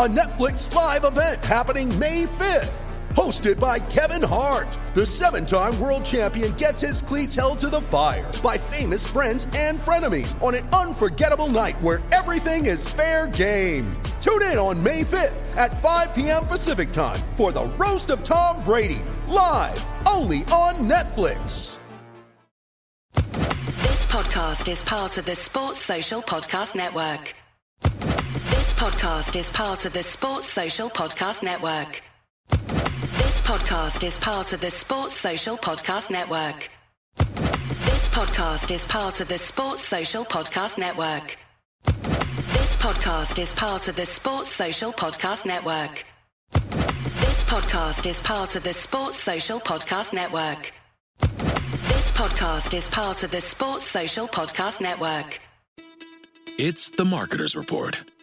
a Netflix live event happening May 5th. Hosted by Kevin Hart, the seven time world champion gets his cleats held to the fire by famous friends and frenemies on an unforgettable night where everything is fair game. Tune in on May 5th at 5 p.m. Pacific time for the Roast of Tom Brady, live only on Netflix. This podcast is part of the Sports Social Podcast Network. This podcast is part of the Sports Social Podcast Network. This podcast is part of the Sports Social Podcast Network. This podcast is part of the Sports Social Podcast Network. This podcast is part of the Sports Social Podcast Network. This podcast is part of the Sports Social Podcast Network. This podcast is part of the Sports Social Podcast Network. It's the Marketer's Report.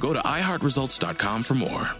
Go to iHeartResults.com for more.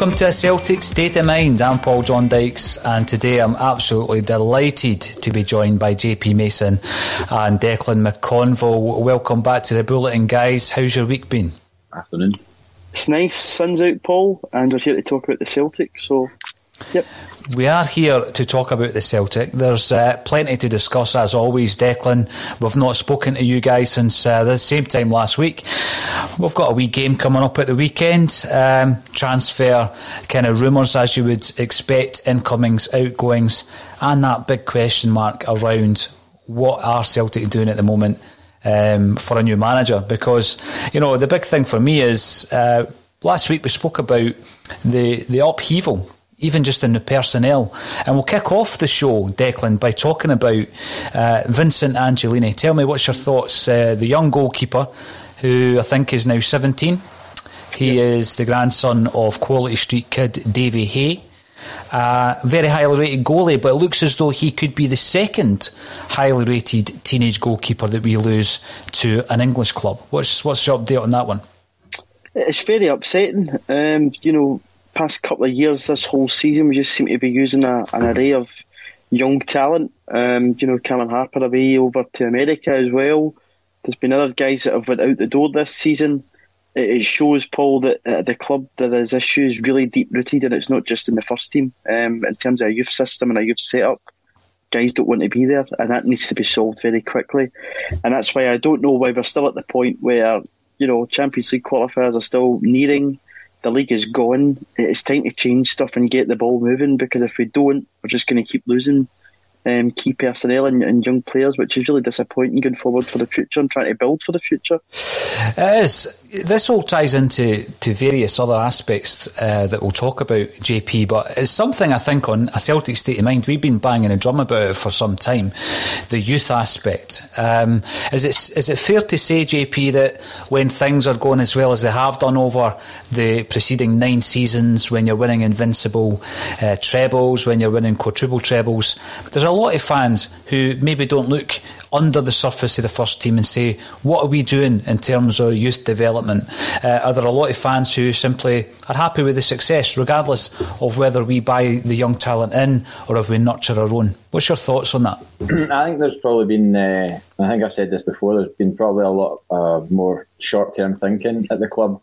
Welcome to Celtic State of Mind. I'm Paul John Dykes, and today I'm absolutely delighted to be joined by JP Mason and Declan McConville. Welcome back to the Bulletin, guys. How's your week been? Afternoon. It's nice, sun's out, Paul, and we're here to talk about the Celtic. So, yep. We are here to talk about the Celtic. There's uh, plenty to discuss, as always, Declan. We've not spoken to you guys since uh, the same time last week. We've got a wee game coming up at the weekend. Um, transfer kind of rumours, as you would expect, incomings, outgoings, and that big question mark around what are Celtic doing at the moment um, for a new manager. Because, you know, the big thing for me is uh, last week we spoke about the, the upheaval even just in the personnel. And we'll kick off the show, Declan, by talking about uh, Vincent Angelini. Tell me what's your thoughts. Uh, the young goalkeeper, who I think is now 17. He yeah. is the grandson of Quality Street kid Davy Hay. Uh, very highly rated goalie, but it looks as though he could be the second highly rated teenage goalkeeper that we lose to an English club. What's what's your update on that one? It's very upsetting. Um, you know, past couple of years, this whole season, we just seem to be using a, an array of young talent. Um, you know, Cameron Harper away over to America as well. There's been other guys that have went out the door this season. It, it shows Paul that at the club that there is issues really deep rooted, and it's not just in the first team. Um, in terms of a youth system and a youth setup, guys don't want to be there, and that needs to be solved very quickly. And that's why I don't know why we're still at the point where you know Champions League qualifiers are still nearing the league is gone. It's time to change stuff and get the ball moving because if we don't, we're just going to keep losing um, key personnel and, and, young players, which is really disappointing going forward for the future and trying to build for the future. It is. This all ties into to various other aspects uh, that we'll talk about, JP, but it's something I think on a Celtic state of mind. We've been banging a drum about it for some time. The youth aspect. Um, is it is it fair to say, JP, that when things are going as well as they have done over the preceding nine seasons, when you're winning invincible uh, trebles, when you're winning quadruple trebles, there's a lot of fans who maybe don't look under the surface of the first team and say, what are we doing in terms of youth development? Uh, are there a lot of fans who simply are happy with the success, regardless of whether we buy the young talent in or if we nurture our own? What's your thoughts on that? I think there's probably been, uh, I think I've said this before, there's been probably a lot uh, more short term thinking at the club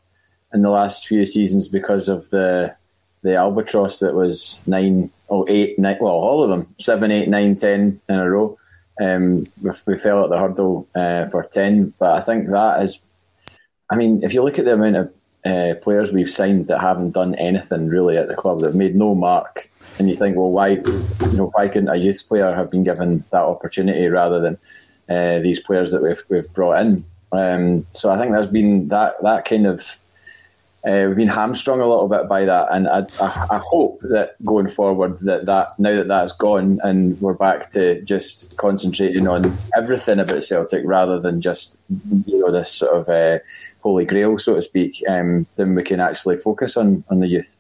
in the last few seasons because of the the albatross that was nine, eight, nine, well, all of them, seven, eight, nine, ten in a row. Um, we, we, fell at the hurdle uh, for 10, but I think that is, I mean, if you look at the amount of uh, players we've signed that haven't done anything really at the club, that made no mark, and you think, well, why, you know, why couldn't a youth player have been given that opportunity rather than uh, these players that we've we've brought in? Um, so I think there's been that that kind of uh, we've been hamstrung a little bit by that, and I, I, I, hope that going forward that, that now that that's gone and we're back to just concentrating on everything about Celtic rather than just you know this sort of uh, holy grail, so to speak, um, then we can actually focus on, on the youth.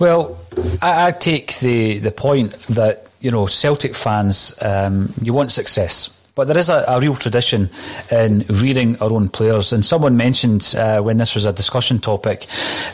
Well, I, I take the the point that you know Celtic fans, um, you want success but there is a, a, real tradition in reading our own players. And someone mentioned uh, when this was a discussion topic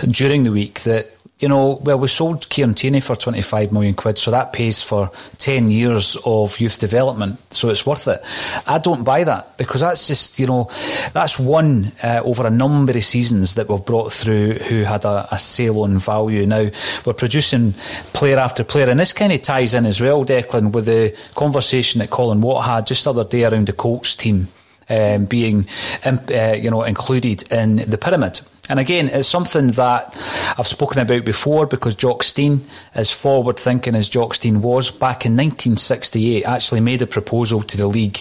during the week that you know, well, we sold Kieran Tierney for 25 million quid, so that pays for 10 years of youth development, so it's worth it. I don't buy that because that's just, you know, that's one uh, over a number of seasons that we've brought through who had a, a sale on value. Now, we're producing player after player, and this kind of ties in as well, Declan, with the conversation that Colin Watt had just the other day around the Colts team. Um, being, uh, you know, included in the pyramid. And again, it's something that I've spoken about before because Jock Stein, as forward thinking as Jock Stein was, back in 1968, actually made a proposal to the league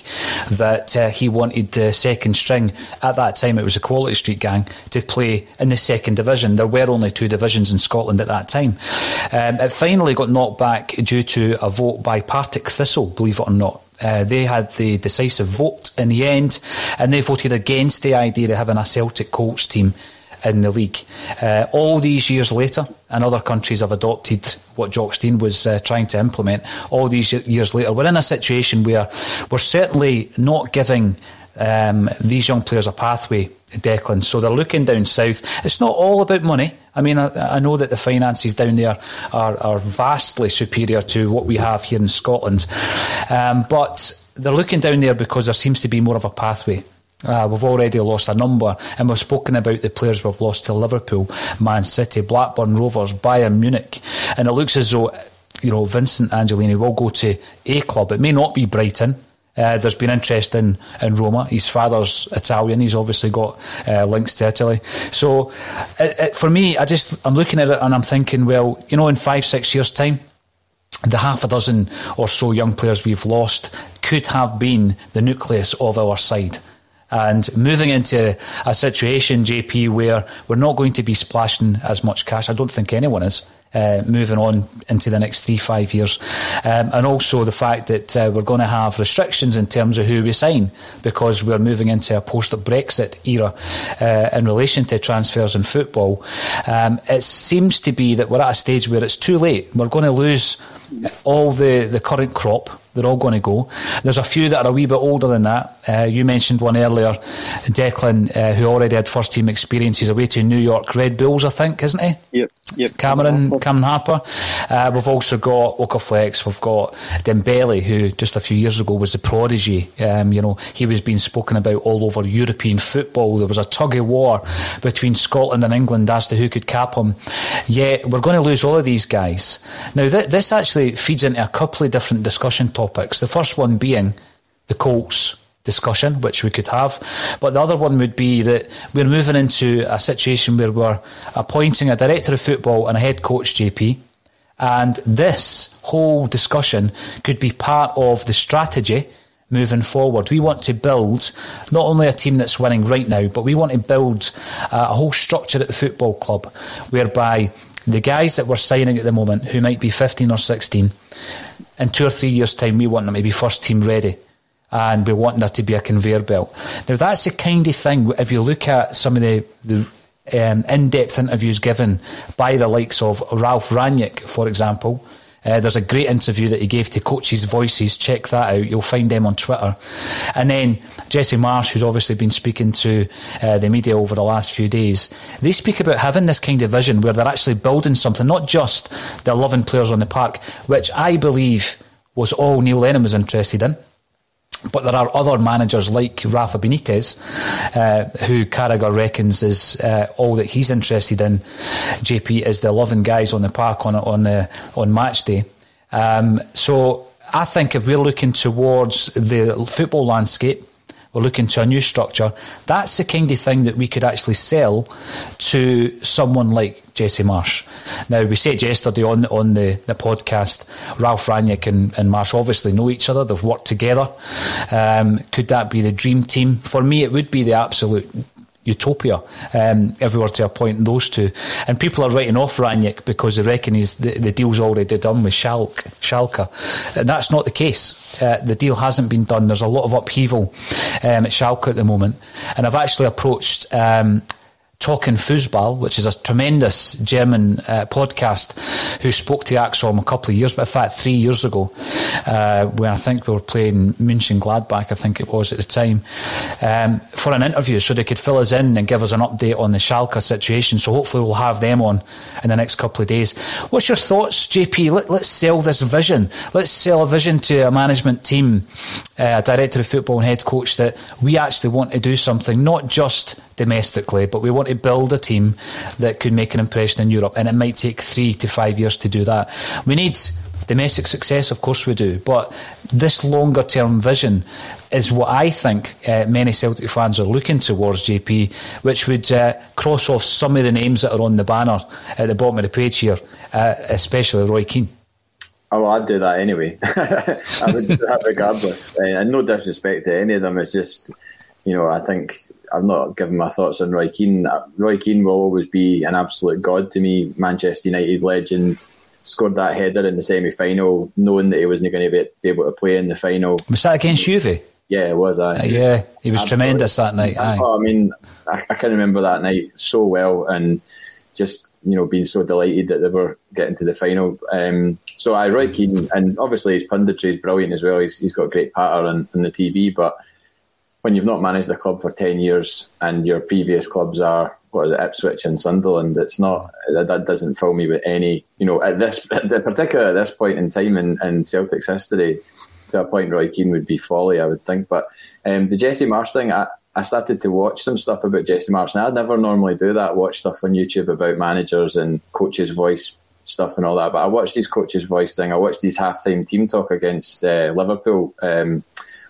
that uh, he wanted the second string. At that time, it was a Quality Street gang to play in the second division. There were only two divisions in Scotland at that time. Um, it finally got knocked back due to a vote by Partick Thistle, believe it or not. Uh, they had the decisive vote in the end, and they voted against the idea of having a Celtic Colts team in the league. Uh, all these years later, and other countries have adopted what Jock Stein was uh, trying to implement. All these years later, we're in a situation where we're certainly not giving um, these young players a pathway, Declan. So they're looking down south. It's not all about money. I mean, I, I know that the finances down there are, are, vastly superior to what we have here in Scotland, um, but they're looking down there because there seems to be more of a pathway. Uh, we've already lost a number, and we've spoken about the players we've lost to Liverpool, Man City, Blackburn Rovers, Bayern Munich, and it looks as though you know Vincent Angelini will go to a club. It may not be Brighton. Uh, there's been interest in, in Roma. His father's Italian. He's obviously got uh, links to Italy. So, it, it, for me, I just I'm looking at it and I'm thinking, well, you know, in five six years' time, the half a dozen or so young players we've lost could have been the nucleus of our side and moving into a situation, JP, where we're not going to be splashing as much cash. I don't think anyone is. Uh, moving on into the next three, five years. Um, and also the fact that uh, we're going to have restrictions in terms of who we sign because we're moving into a post Brexit era uh, in relation to transfers in football. Um, it seems to be that we're at a stage where it's too late. We're going to lose all the, the current crop they're all going to go. There's a few that are a wee bit older than that. Uh, you mentioned one earlier, Declan, uh, who already had first team experiences away to New York Red Bulls, I think, isn't he? Yep. Yep. Cameron, Cameron Harper. Uh, we've also got Oko-Flex. We've got Dembele, who just a few years ago was the prodigy. Um, you know, he was being spoken about all over European football. There was a tug of war between Scotland and England as to who could cap him. Yet we're going to lose all of these guys. Now, th- this actually feeds into a couple of different discussion topics. The first one being the Colts discussion, which we could have. But the other one would be that we're moving into a situation where we're appointing a director of football and a head coach, JP. And this whole discussion could be part of the strategy moving forward. We want to build not only a team that's winning right now, but we want to build uh, a whole structure at the football club whereby the guys that we're signing at the moment, who might be 15 or 16, in two or three years' time, we want them to be first team ready. And we want there to be a conveyor belt. Now, that's the kind of thing, if you look at some of the, the um, in depth interviews given by the likes of Ralph Rangnick, for example, uh, there's a great interview that he gave to Coaches Voices. Check that out. You'll find them on Twitter. And then Jesse Marsch, who's obviously been speaking to uh, the media over the last few days, they speak about having this kind of vision where they're actually building something, not just the 11 players on the park, which I believe was all Neil Lennon was interested in. But there are other managers like Rafa Benitez, uh, who Carragher reckons is uh, all that he's interested in. JP is the 11 guys on the park on on uh, on match day. Um, so I think if we're looking towards the football landscape, we're looking to a new structure. That's the kind of thing that we could actually sell to someone like Jesse Marsch. Now, we said yesterday on on the, the podcast, Ralph Rangnick and, and Marsch obviously know each other. They've worked together. Um, could that be the dream team? For me, it would be the absolute utopia um, if we were to appoint those two. And people are writing off Rangnick because they reckon he's the, the deal's already done with Schalke. Schalke. And that's not the case. Uh, the deal hasn't been done. There's a lot of upheaval um, at Schalke at the moment. And I've actually approached um, Talking Fußball, which is a tremendous German uh, podcast, who spoke to ACSOM a couple of years, but in fact three years ago, uh, when I think we were playing Mönchengladbach, I think it was at the time, um, for an interview, so they could fill us in and give us an update on the Schalke situation. So hopefully we'll have them on in the next couple of days. What's your thoughts, JP? Let, us sell this vision. Let's sell a vision to a management team, uh, a director of football and head coach that we actually want to do something, not just domestically, but we want to build a team that could make an impression in Europe, and it might take three to five years to do that. We need domestic success, of course we do, but this longer term vision is what I think uh, many Celtic fans are looking towards, JP, which would uh, cross off some of the names that are on the banner at the bottom of the page here, uh, especially Roy Keane. Oh, I'd do that anyway. I would do that regardless. Uh, and no disrespect to any of them. It's just, you know, I think I've not given my thoughts on Roy Keane. Roy Keane will always be an absolute god to me. Manchester United legend. Scored that header in the semi final, knowing that he wasn't going to be, able to play in the final. Was that against Juve? Yeah, it was. I. Uh, yeah, he was Absolutely. tremendous that night. I, I mean, I, I, can remember that night so well, and just you know being so delighted that they were getting to the final. Um, so I Roy Keane, and obviously his punditry is brilliant as well. He's, he's got a great patter on, on the TV, but when you've not managed a club for 10 years and your previous clubs are what is it, Ipswich and Sunderland, it's not that, that doesn't fill me with any you know at this at the particular at this point in time in, in Celtic's history to appoint Roy Keane would be folly I would think. But um, the Jesse Marsch thing I, I started to watch some stuff about Jesse Marsch, and I'd never normally do that watch stuff on YouTube about managers and coaches voice stuff and all that but I watched his coaches voice thing. I watched his halftime team talk against uh, Liverpool um,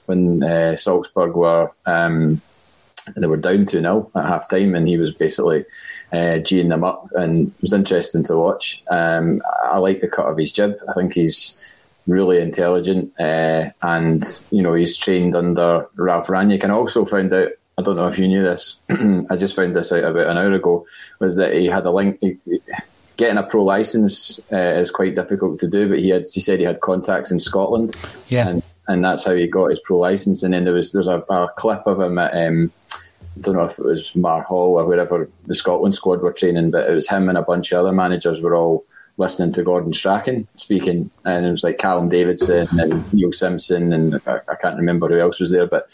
when uh, Salzburg were um, they were down 2 0 at half time, and he was basically uh, G'ing them up, and it was interesting to watch. Um, I like the cut of his jib. I think he's really intelligent, uh, and you know he's trained under Ralph Rangnick. And I also found out. I don't know if you knew this. I just found this out about an hour ago. Was that he had a link? He, getting a pro license uh, is quite difficult to do, but he had. He said he had contacts in Scotland. Yeah. And and that's how he got his pro license. And then there was there's a, a clip of him at um, I don't know if it was Mark Hall or wherever the Scotland squad were training, but it was him and a bunch of other managers were all listening to Gordon Strachan speaking, and it was like Callum Davidson and Neil Simpson, and I, I can't remember who else was there, but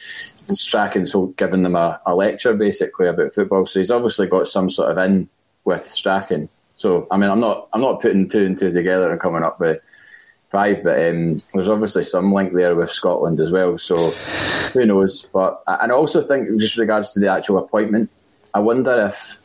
Strachan's giving them a, a, lecture basically about football. So he's obviously got some sort of in with Strachan. So I mean, I'm not I'm not putting two and two together and coming up with five, but um, there's obviously some link there with Scotland as well. So who knows? But and I also think, just regards to the actual appointment, I wonder if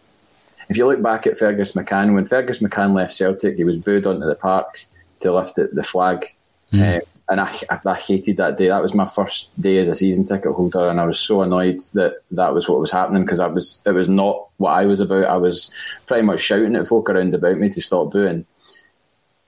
if you look back at Fergus McCann, when Fergus McCann left Celtic, he was booed onto the park to lift the flag. Mm. And I, I hated that day. That was my first day as a season ticket holder, and I was so annoyed that that was what was happening because I was it was not what I was about. I was pretty much shouting at folk around about me to stop booing.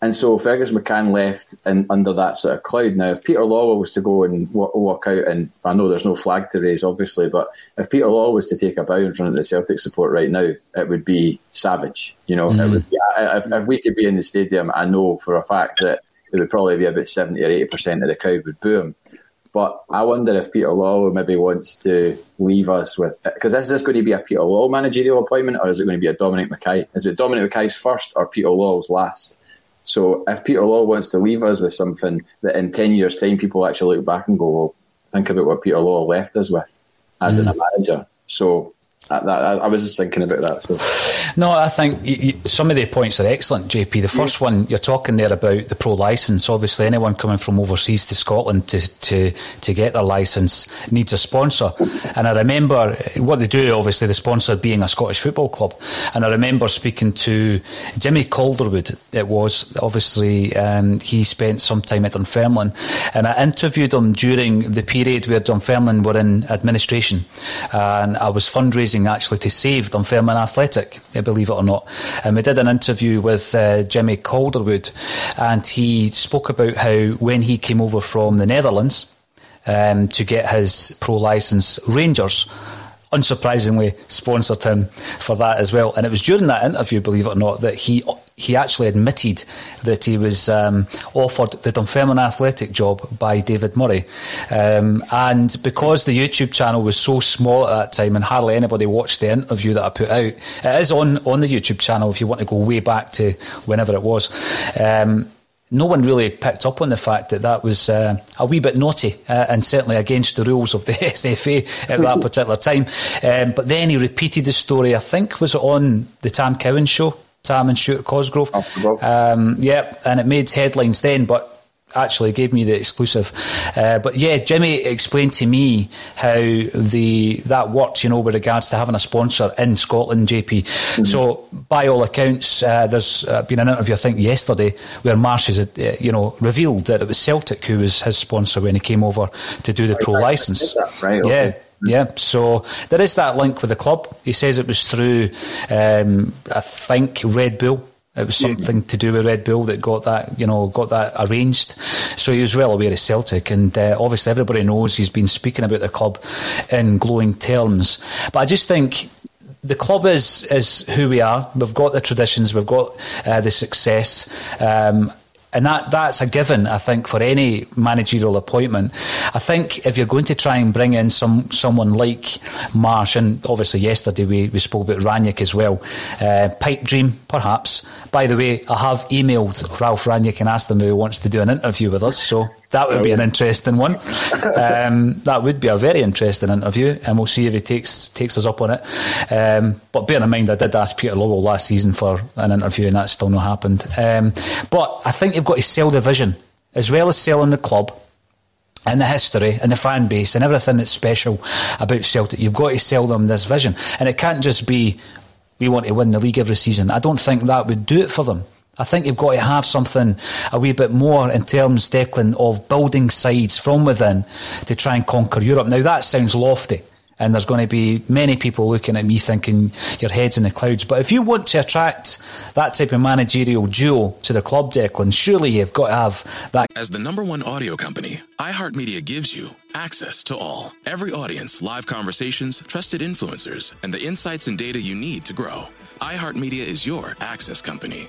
And so Fergus McCann left in, under that sort of cloud. Now, if Peter Lawwell was to go and walk, walk out, and I know there's no flag to raise, obviously, but if Peter Lawwell was to take a bow in front of the Celtic support right now, it would be savage. You know, mm. be, if, if we could be in the stadium, I know for a fact that it would probably be about 70 or 80% of the crowd would boo him. But I wonder if Peter Lawwell maybe wants to leave us with because is this going to be a Peter Lawwell managerial appointment or is it going to be a Dominic McKay? Is it Dominic McKay's first or Peter Lawwell's last? So if Peter Law wants to leave us with something that in 10 years' time people actually look back and go, well, think about what Peter Law left us with as mm. a manager. So that, I was just thinking about that. So. No, I think you, you, some of the points are excellent, JP. The first yeah. one you're talking there about the pro license. Obviously, anyone coming from overseas to Scotland to to to get their license needs a sponsor. And I remember what they do. Obviously, the sponsor being a Scottish football club. And I remember speaking to Jimmy Calderwood. It was obviously um, he spent some time at Dunfermline, and I interviewed him during the period where Dunfermline were in administration, and I was fundraising actually to save Dunfermline Athletic, believe it or not. And we did an interview with uh, Jimmy Calderwood, and he spoke about how when he came over from the Netherlands um, to get his pro license, Rangers unsurprisingly sponsored him for that as well. And it was during that interview, believe it or not, that he he actually admitted that he was um, offered the Dunfermline Athletic job by David Murray. Um, and because the YouTube channel was so small at that time and hardly anybody watched the interview that I put out, it is on, on the YouTube channel if you want to go way back to whenever it was. Um, no one really picked up on the fact that that was uh, a wee bit naughty uh, and certainly against the rules of the SFA at that particular time. Um, but then he repeated the story, I think, was on the Tam Cowan show? Tam and Stuart Cosgrove. Um, yeah, and it made headlines then, but actually gave me the exclusive. Uh, but yeah, Jimmy explained to me how the that works, you know, with regards to having a sponsor in Scotland, JP. Mm-hmm. So by all accounts, uh, there's uh, been an interview I think yesterday where Marsch has, uh, you know, revealed that it was Celtic who was his sponsor when he came over to do the pro license. Right. Yeah. Okay. Yeah, so there is that link with the club. He says it was through, um, I think, Red Bull. It was something to do with Red Bull that got that, you know, got that arranged. So he was well aware of Celtic, and uh, obviously everybody knows he's been speaking about the club in glowing terms. But I just think the club is is who we are. We've got the traditions, we've got uh, the success. Um, and that that's a given, I think, for any managerial appointment. I think if you're going to try and bring in some someone like Marsch, and obviously yesterday we, we spoke about Rangnick as well, uh, pipe dream perhaps. By the way, I have emailed Ralph Rangnick and asked him if he wants to do an interview with us. So that would be an interesting one. Um, that would be a very interesting interview, and we'll see if he takes takes us up on it. Um, but bear in mind, I did ask Peter Lawwell last season for an interview, and that's still not happened. Um, but I think you've got to sell the vision as well as selling the club and the history and the fan base and everything that's special about Celtic. You've got to sell them this vision, and it can't just be we want to win the league every season. I don't think that would do it for them. I think you've got to have something a wee bit more in terms, Declan, of building sides from within to try and conquer Europe. Now, that sounds lofty, and there's going to be many people looking at me thinking your head's in the clouds. But if you want to attract that type of managerial duo to the club, Declan, surely you've got to have that. As the number one audio company, iHeartMedia gives you access to all. Every audience, live conversations, trusted influencers, and the insights and data you need to grow. iHeartMedia is your access company.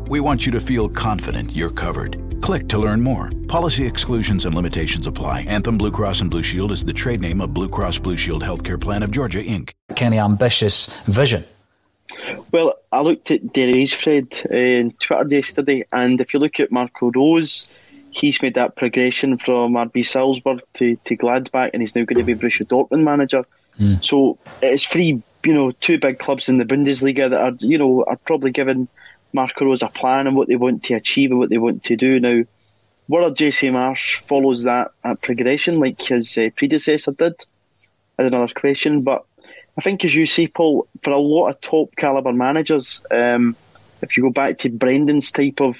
We want you to feel confident you're covered. Click to learn more. Policy exclusions and limitations apply. Anthem Blue Cross and Blue Shield is the trade name of Blue Cross Blue Shield Healthcare Plan of Georgia, Inc. Kind of ambitious vision. Well, I looked at Derry's Fred on Twitter yesterday, and if you look at Marco Rose, he's made that progression from RB Salzburg to, to Gladbach, and he's now going to be Borussia Dortmund manager. Mm. So it's three, you know, two big clubs in the Bundesliga that are, you know, are probably giving Marco Rose a plan and what they want to achieve and what they want to do. Now, whether Jesse Marsch follows that, that progression like his uh, predecessor did is another question. But I think, as you say, Paul, for a lot of top caliber managers, um, if you go back to Brendan's type of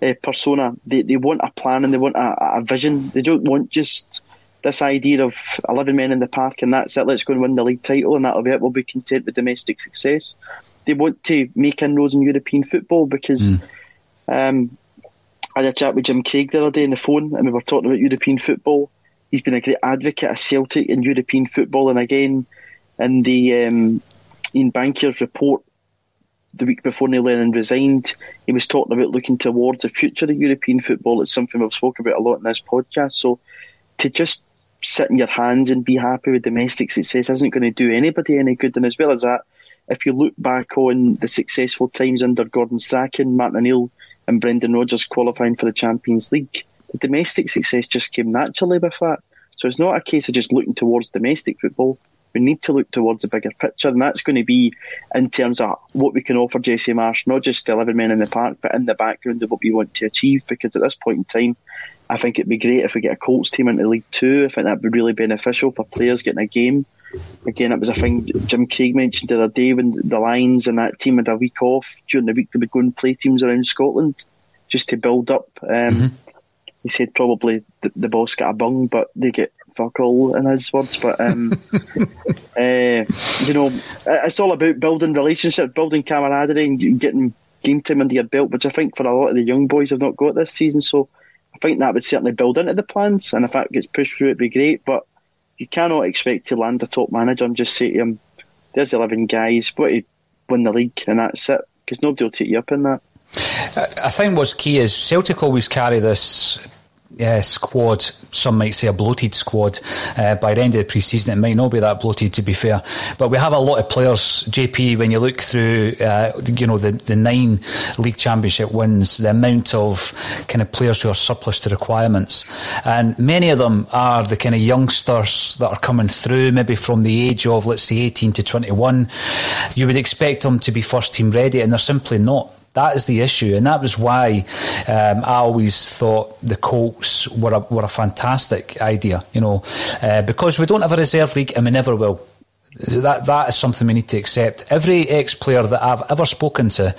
uh, persona, they, they want a plan and they want a, a vision. They don't want just this idea of 11 men in the park and that's it, let's go and win the league title and that'll be it, we'll be content with domestic success. They want to make inroads in European football because mm. um, I had a chat with Jim Craig the other day on the phone and we were talking about European football. He's been a great advocate of Celtic in European football and again in the um, Ian Bankier's report the week before Neil Lennon resigned, he was talking about looking towards the future of European football. It's something we've spoken about a lot in this podcast. So to just sit in your hands and be happy with domestic success isn't going to do anybody any good. And as well as that, if you look back on the successful times under Gordon Strachan, Martin O'Neill, and Brendan Rodgers qualifying for the Champions League, the domestic success just came naturally with that. So it's not a case of just looking towards domestic football. We need to look towards the bigger picture, and that's going to be in terms of what we can offer Jesse Marsch, not just 11 men in the park, but in the background of what we want to achieve. Because at this point in time, I think it'd be great if we get a Colts team into League Two. I think that would be really beneficial for players getting a game. Again, it was a thing Jim Craig mentioned the other day when the Lions and that team had a week off during the week they would go and play teams around Scotland just to build up. Um, mm-hmm. He said probably the, the, boss got a bung, but they get fuck all in his words. But um, uh, you know, it's all about building relationships, building camaraderie, and getting game time under your belt, which I think for a lot of the young boys have not got this season. So I think that would certainly build into the plans, and if that gets pushed through, it'd be great. But you cannot expect to land a top manager and just say to him, "There's eleven guys, but to win the league, and that's it," because nobody will take you up in that. I think what's key is Celtic always carry this uh, squad, some might say a bloated squad. Uh, by the end of the pre-season, it might not be that bloated, to be fair. But we have a lot of players, JP, when you look through, uh, you know, the, the nine league championship wins, the amount of kind of players who are surplus to requirements. And many of them are the kind of youngsters that are coming through, maybe from the age of, let's say, 18 to 21. You would expect them to be first team ready, and they're simply not. That is the issue, and that was why um, I always thought the Colts were a, were a fantastic idea. You know, uh, because we don't have a reserve league, and we never will. That that is something we need to accept. Every ex player that I've ever spoken to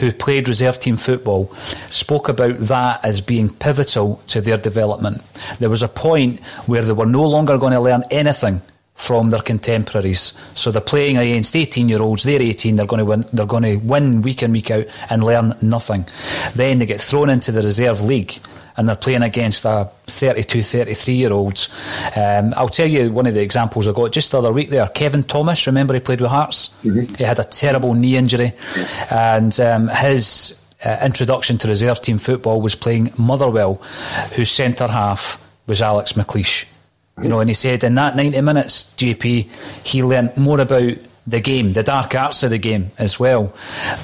who played reserve team football spoke about that as being pivotal to their development. There was a point where they were no longer going to learn anything from their contemporaries. So they're playing against 18 year olds, they're 18, they're going to win, they're going to win week in, week out and learn nothing. Then they get thrown into the reserve league and they're playing against a 32, 33 year olds. Um, I'll tell you one of the examples I got just the other week there. Kevin Thomas, remember he played with Hearts? Mm-hmm. He had a terrible knee injury and um, his uh, introduction to reserve team football was playing Motherwell, whose centre half was Alex McLeish. You know, and he said in that 90 minutes, JP, he learnt more about the game, the dark arts of the game as well,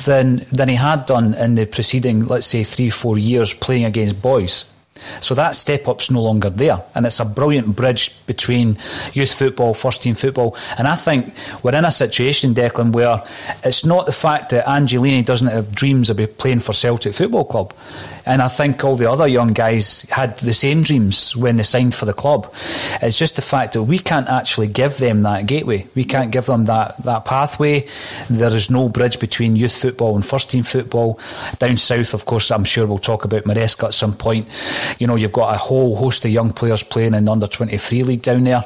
than than he had done in the preceding, let's say, three, four years playing against boys. So that step up's no longer there. And it's a brilliant bridge between youth football, first team football. And I think we're in a situation, Declan, where it's not the fact that Angelini doesn't have dreams of playing for Celtic Football Club. And I think all the other young guys had the same dreams when they signed for the club. It's just the fact that we can't actually give them that gateway. We can't give them that, that pathway. There is no bridge between youth football and first team football. Down south, of course, I'm sure we'll talk about Maresca at some point. You know, you've got a whole host of young players playing in the under 23 league down there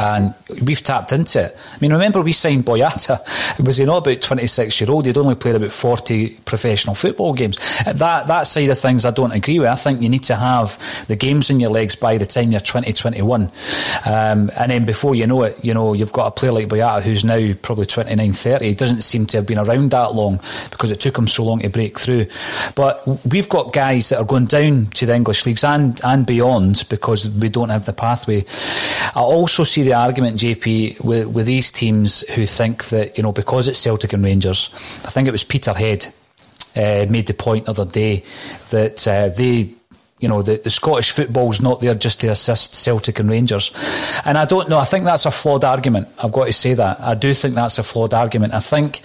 and we've tapped into it. I mean, remember we signed Boyata. Was he not about 26 year old? He'd only played about 40 professional football games. That that side of things I don't agree with. I think you need to have the games in your legs by the time you're 20, 21. Um, and then before you know it, you know, you've got a player like Boyata who's now probably 29, 30. He doesn't seem to have been around that long because it took him so long to break through. But we've got guys that are going down to the English leagues and, and beyond because we don't have the pathway. I also see the argument, JP, with, with these teams who think that, you know, because it's Celtic and Rangers, I think it was Peterhead uh, made the point the other day that uh, they You know, the, the Scottish football's not there just to assist Celtic and Rangers. And I don't know, I think that's a flawed argument. I've got to say that. I do think that's a flawed argument. I think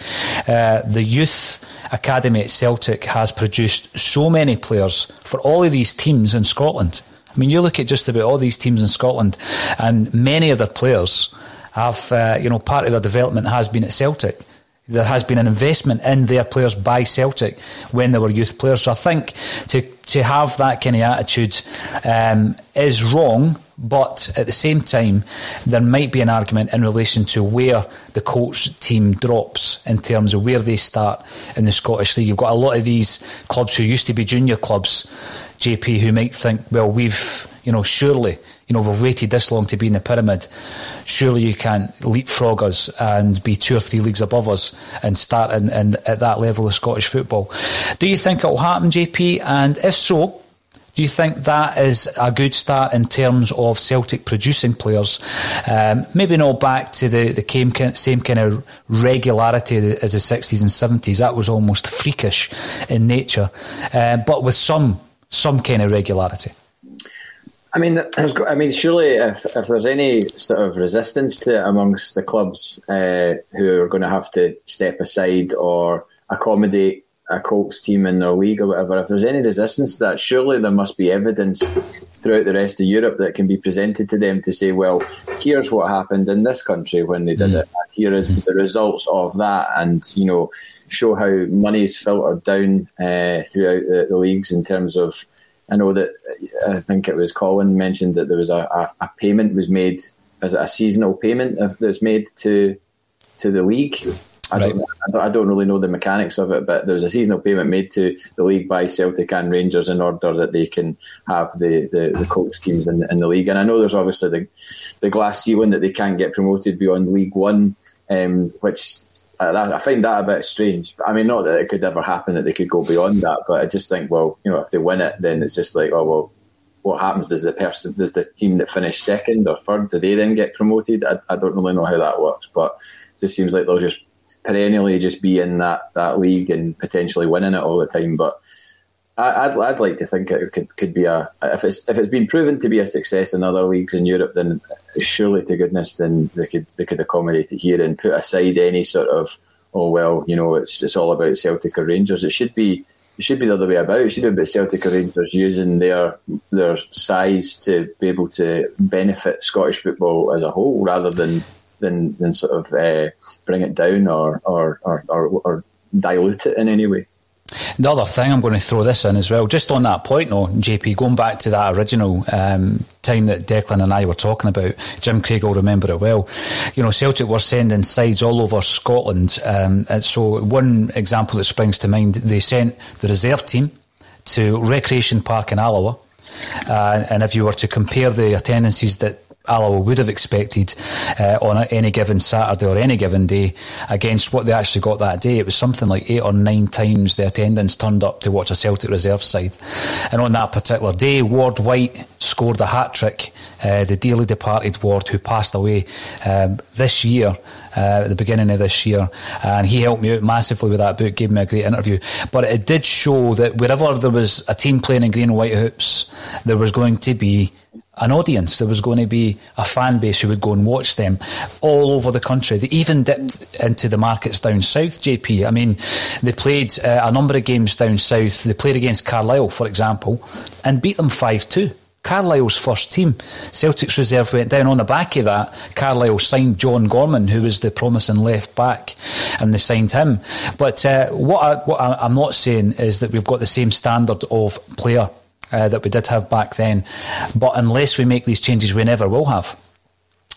uh, the youth academy at Celtic has produced so many players for all of these teams in Scotland. I mean, you look at just about all these teams in Scotland, and many of their players have, uh, you know, part of their development has been at Celtic there has been an investment in their players by Celtic when they were youth players. So I think to to have that kind of attitude um, is wrong. But at the same time, there might be an argument in relation to where the Colts team drops in terms of where they start in the Scottish League. You've got a lot of these clubs who used to be junior clubs, JP, who might think, well, we've, you know, surely you know, we've waited this long to be in the pyramid. Surely you can't leapfrog us and be two or three leagues above us and start in, in, at that level of Scottish football. Do you think it will happen, JP? And if so, do you think that is a good start in terms of Celtic producing players? Um, maybe not back to the, the same kind of regularity as the 60s and 70s. That was almost freakish in nature, uh, but with some some kind of regularity. I mean, I mean, surely if, if there's any sort of resistance to it amongst the clubs uh, who are going to have to step aside or accommodate a Colts team in their league or whatever, if there's any resistance to that, surely there must be evidence throughout the rest of Europe that can be presented to them to say, well, here's what happened in this country when they did mm. it. Here is the results of that, and you know, show how money is filtered down uh, throughout the, the leagues in terms of I know that I think it was Colin mentioned that there was a, a, a payment was made as a seasonal payment that's made to to the league. I, right. don't, I don't really know the mechanics of it, but there was a seasonal payment made to the league by Celtic and Rangers in order that they can have the, the, the Colts teams in, in the league. And I know there's obviously the, the glass ceiling that they can't get promoted beyond League One, um, which I, find that a bit strange. I mean, not that it could ever happen that they could go beyond that, but I just think, well, you know, if they win it, then it's just like, oh well, what happens? Does the person, does the team that finished second or third, do they then get promoted? I, I don't really know how that works, but it just seems like they'll just perennially just be in that that league and potentially winning it all the time. But I, would I'd like to think it could could be a if it's if it's been proven to be a success in other leagues in Europe, then surely to goodness, then they could they could accommodate it here and put aside any sort of oh well, you know, it's it's all about Celtic or Rangers. It should be it should be the other way about. It should be about Celtic or Rangers using their their size to be able to benefit Scottish football as a whole, rather than than, than sort of uh, bring it down or or, or or or dilute it in any way. The other thing, I'm going to throw this in as well, just on that point, though, JP, going back to that original um, time that Declan and I were talking about, Jim Craig will remember it well. You know, Celtic were sending sides all over Scotland. Um, and so, one example that springs to mind, they sent the reserve team to Recreation Park in Alloa. Uh, and if you were to compare the attendances that Alloa would have expected uh, on any given Saturday or any given day against what they actually got that day. It was something like eight or nine times the attendance turned up to watch a Celtic reserve side. And on that particular day, Ward White scored a hat trick, uh, the dearly departed Ward who passed away um, this year. Uh, at the beginning of this year, and he helped me out massively with that book, gave me a great interview. But it did show that wherever there was a team playing in green and white hoops, there was going to be an audience. There was going to be a fan base who would go and watch them all over the country. They even dipped into the markets down south, JP. I mean, they played uh, a number of games down south. They played against Carlisle, for example, and beat them 5 2. Carlisle's first team. Celtic's reserve went down on the back of that. Carlisle signed John Gorman, who was the promising left back, and they signed him. But uh, what, I, what I'm not saying is that we've got the same standard of player uh, that we did have back then. But unless we make these changes, we never will have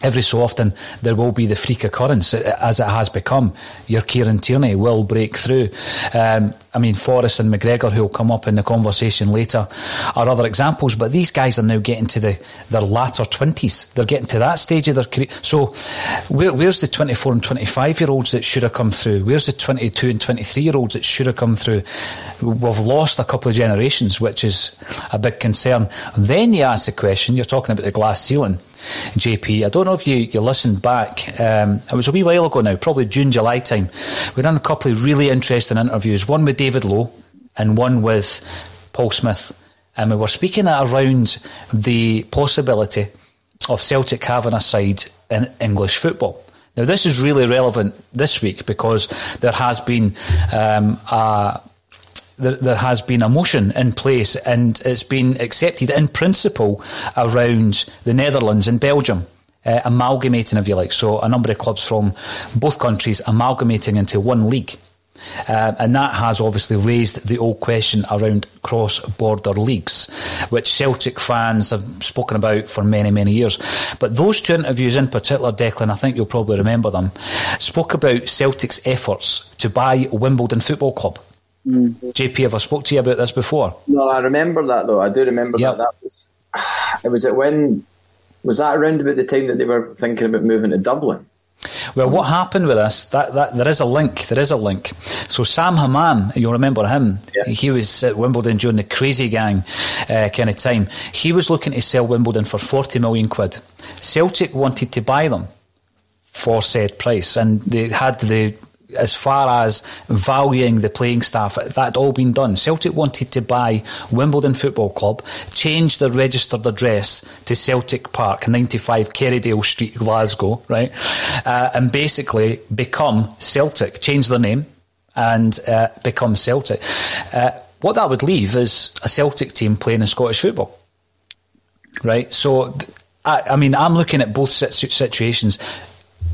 every so often there will be the freak occurrence as it has become. Your Kieran Tierney will break through. Um, I mean, Forrest and McGregor, who will come up in the conversation later, are other examples. But these guys are now getting to the, their latter twenties. They're getting to that stage of their career. So, where, where's the twenty-four and twenty-five year olds that should have come through? Where's the twenty-two and twenty-three year olds that should have come through? We've lost a couple of generations, which is a big concern. Then you ask the question. You're talking about the glass ceiling JP. I don't know if you, you listened back. Um, it was a wee while ago now, probably June, July time. We done a couple of really interesting interviews, one with David Lowe and one with Paul Smith. and we were speaking around the possibility of Celtic having a side in English football. Now, this is really relevant this week because there has been um, a there, has been a motion in place and it's been accepted in principle around the Netherlands and Belgium. Uh, amalgamating, if you like, so a number of clubs from both countries amalgamating into one league. Uh, and that has obviously raised the old question around cross border leagues, which Celtic fans have spoken about for many, many years. But those two interviews in particular, Declan, I think you'll probably remember them, spoke about Celtic's efforts to buy Wimbledon Football Club. Mm. JP, have I spoke to you about this before? No, I remember that though. I do remember yep. that. That was it was it when was that around about the time that they were thinking about moving to Dublin? Well, what happened with this? That, that there is a link. There is a link. So Sam Hammam, you'll remember him. Yeah. He was at Wimbledon during the crazy gang uh, kind of time. He was looking to sell Wimbledon for forty million quid. Celtic wanted to buy them for said price, and they had the as far as valuing the playing staff, that had all been done. Celtic wanted to buy Wimbledon Football Club, change their registered address to Celtic Park, 95 Kerrydale Street, Glasgow, right? Uh, and basically become Celtic, change their name and uh, become Celtic. Uh, what that would leave is a Celtic team playing in Scottish football, right? So, I, I mean, I'm looking at both situations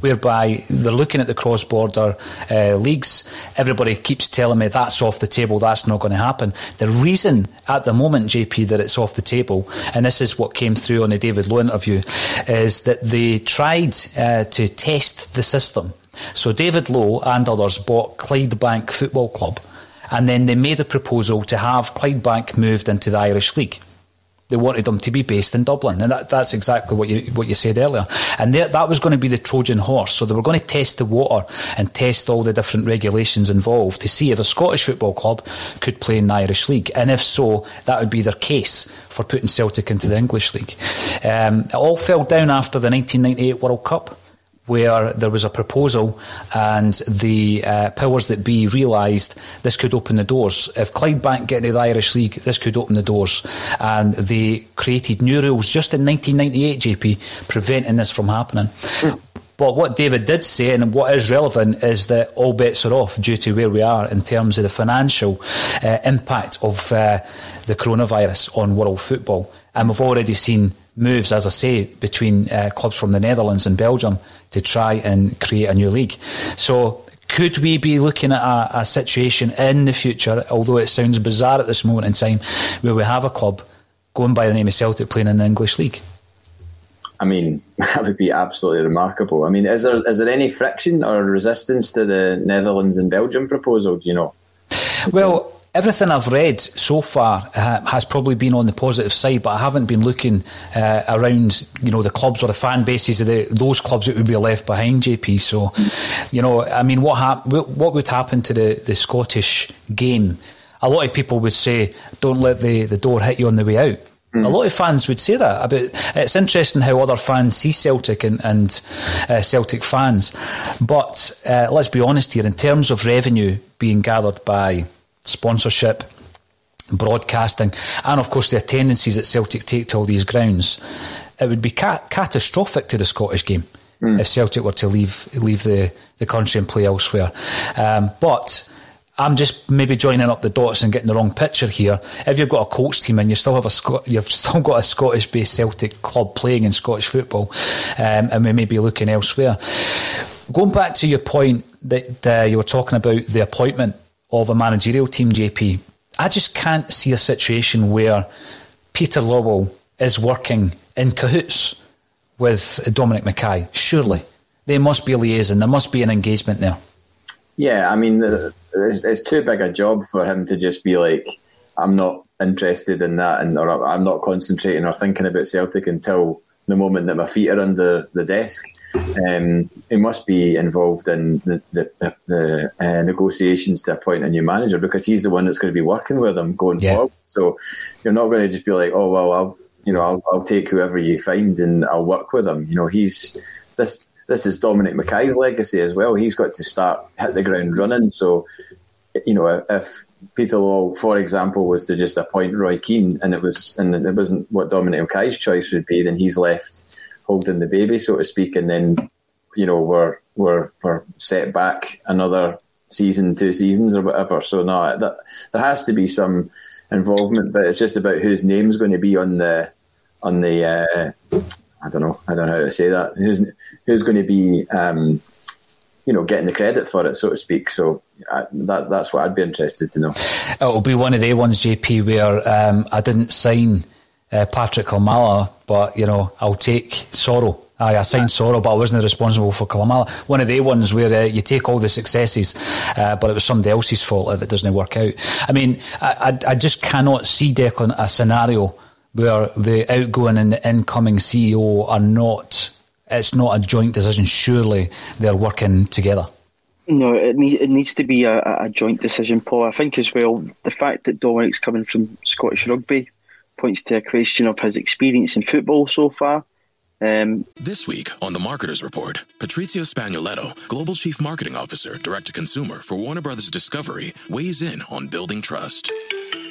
whereby they're looking at the cross border uh, leagues. Everybody keeps telling me that's off the table, that's not going to happen. The reason at the moment, JP, that it's off the table, and this is what came through on the David Lowe interview, is that they tried uh, to test the system. So David Lowe and others bought Clydebank Football Club, and then they made a proposal to have Clydebank moved into the Irish League. They wanted them to be based in Dublin, and that, that's exactly what you what you said earlier. And they, that was going to be the Trojan horse. So they were going to test the water and test all the different regulations involved to see if a Scottish football club could play in the Irish League, and if so, that would be their case for putting Celtic into the English League. Um, it all fell down after the 1998 World Cup where there was a proposal and the uh, powers that be realised this could open the doors. If Clydebank get into the Irish League, this could open the doors. And they created new rules just in 1998, JP, preventing this from happening. Mm. But what David did say, and what is relevant, is that all bets are off due to where we are in terms of the financial uh, impact of uh, the coronavirus on world football. And we've already seen moves, as I say, between uh, clubs from the Netherlands and Belgium to try and create a new league. So could we be looking at a, a, situation in the future, although it sounds bizarre at this moment in time, where we have a club going by the name of Celtic playing in the English league? I mean, that would be absolutely remarkable. I mean, is there is there any friction or resistance to the Netherlands and Belgium proposal? Do you know? Well, everything I've read so far uh, has probably been on the positive side, but I haven't been looking uh, around, you know, the clubs or the fan bases of the, those clubs that would be left behind, JP. So, you know, I mean, what hap- what would happen to the, the Scottish game? A lot of people would say, "Don't let the, the door hit you on the way out." A lot of fans would say that. About it's interesting how other fans see Celtic and, and uh, Celtic fans, but uh, let's be honest here. In terms of revenue being gathered by sponsorship, broadcasting, and of course the attendances that Celtic take to all these grounds, it would be ca- catastrophic to the Scottish game mm. if Celtic were to leave leave the, the country and play elsewhere. Um, but I'm just maybe joining up the dots and getting the wrong picture here. If you've got a Colts team and you still have a Scot- you've still got a Scottish-based Celtic club playing in Scottish football, um, and we may be looking elsewhere. Going back to your point that uh, you were talking about the appointment of a managerial team, JP. I just can't see a situation where Peter Lawwell is working in cahoots with Dominic McKay. Surely there must be a liaison, there must be an engagement there. Yeah, I mean, it's, it's too big a job for him to just be like, I'm not interested in that, and or I'm not concentrating or thinking about Celtic until the moment that my feet are under the desk um, he must be involved in the, the, the uh, negotiations to appoint a new manager because he's the one that's going to be working with them going yeah. forward. So you're not going to just be like, oh well, I'll you know I'll, I'll take whoever you find and I'll work with them. You know, he's this this is Dominic McKay's legacy as well. He's got to start hit the ground running. So you know if Peter Law, for example, was to just appoint Roy Keane, and it was and it wasn't what Dominic McKay's choice would be, then he's left holding the baby, so to speak, and then you know we're we're we're set back another season, two seasons, or whatever. So no, that, there has to be some involvement, but it's just about whose name's going to be on the on the. Uh, I don't know. I don't know how to say that. Who's who's going to be, um, you know, getting the credit for it, so to speak. So I, that that's what I'd be interested to know. It'll be one of the ones, JP, where um, I didn't sign uh, Patrick Klimala, but you know, I'll take Soro. I signed Soro, but I wasn't responsible for Klimala. One of the ones where uh, you take all the successes, uh, but it was somebody else's fault if it doesn't work out. I mean, I, I, I just cannot see, Declan, a scenario where the outgoing and the incoming CEO are not, it's not a joint decision. Surely they're working together. No, it, need, it needs to be a, a joint decision, Paul. I think as well, the fact that Dominic's coming from Scottish rugby points to a question of his experience in football so far um, this week on the Marketers Report, Patrizio Spagnoletto, Global Chief Marketing Officer, Direct to Consumer for Warner Brothers Discovery, weighs in on building trust.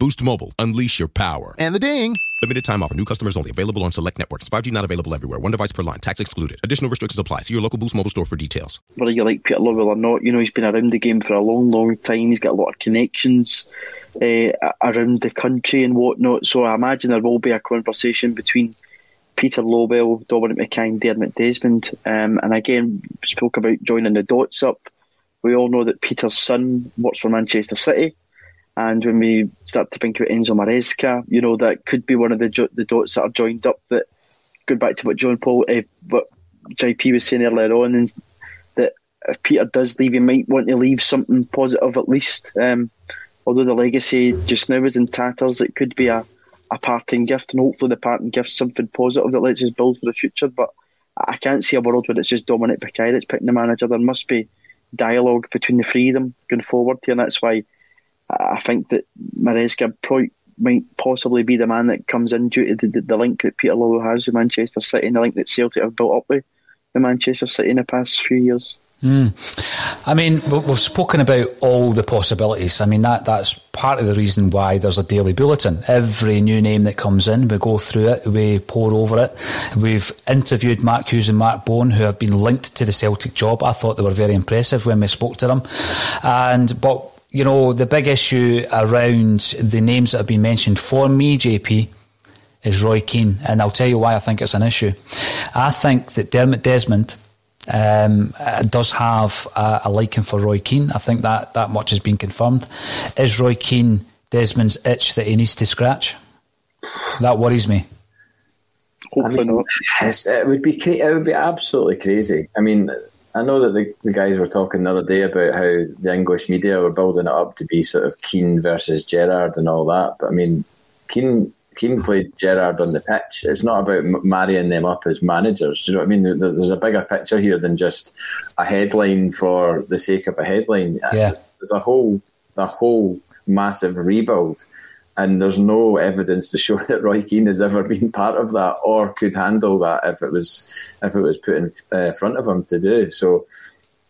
Boost Mobile. Unleash your power. And the ding. Limited time offer. New customers only. Available on select networks. 5G not available everywhere. One device per line. Tax excluded. Additional restrictions apply. See your local Boost Mobile store for details. Whether you like Peter Lawwell or not, you know, he's been around the game for a long, long time. He's got a lot of connections uh, around the country and whatnot. So I imagine there will be a conversation between Peter Lawwell, Dominic McKay, and Dermot Desmond. Um, and again, spoke about joining the dots up. We all know that Peter's son works for Manchester City. And when we start to think about Enzo Maresca, you know, that could be one of the jo- the dots that are joined up. That going back to what John Paul, uh, what JP was saying earlier on, and that if Peter does leave, he might want to leave something positive at least. Um, although the legacy just now is in tatters, it could be a, a parting gift, and hopefully the parting gift something positive that lets us build for the future. But I can't see a world where it's just Dominic McKay that's picking the manager. There must be dialogue between the three of them going forward here, and that's why I think that Maresca probably might possibly be the man that comes in due to the, the link that Peter Lawwell has with Manchester City and the link that Celtic have built up with, with Manchester City in the past few years. Mm. I mean, we've spoken about all the possibilities. I mean, that that's part of the reason why there's a daily bulletin. Every new name that comes in, we go through it, we pour over it. We've interviewed Mark Hughes and Mark Bone, who have been linked to the Celtic job. I thought they were very impressive when we spoke to them. And but you know, the big issue around the names that have been mentioned for me, JP, is Roy Keane. And I'll tell you why I think it's an issue. I think that Dermot Desmond um, uh, does have a, a, liking for Roy Keane. I think that, that much has been confirmed. Is Roy Keane Desmond's itch that he needs to scratch? That worries me. Hopefully I mean, not. It would be it would be absolutely crazy. I mean, I know that the, the guys were talking the other day about how the English media were building it up to be sort of Keane versus Gerrard and all that. But I mean, Keane Keane played Gerrard on the pitch. It's not about marrying them up as managers. Do you know what I mean? There's a bigger picture here than just a headline for the sake of a headline. Yeah. There's a whole a whole massive rebuild and there's no evidence to show that Roy Keane has ever been part of that or could handle that if it was if it was put in uh, front of him to do. So,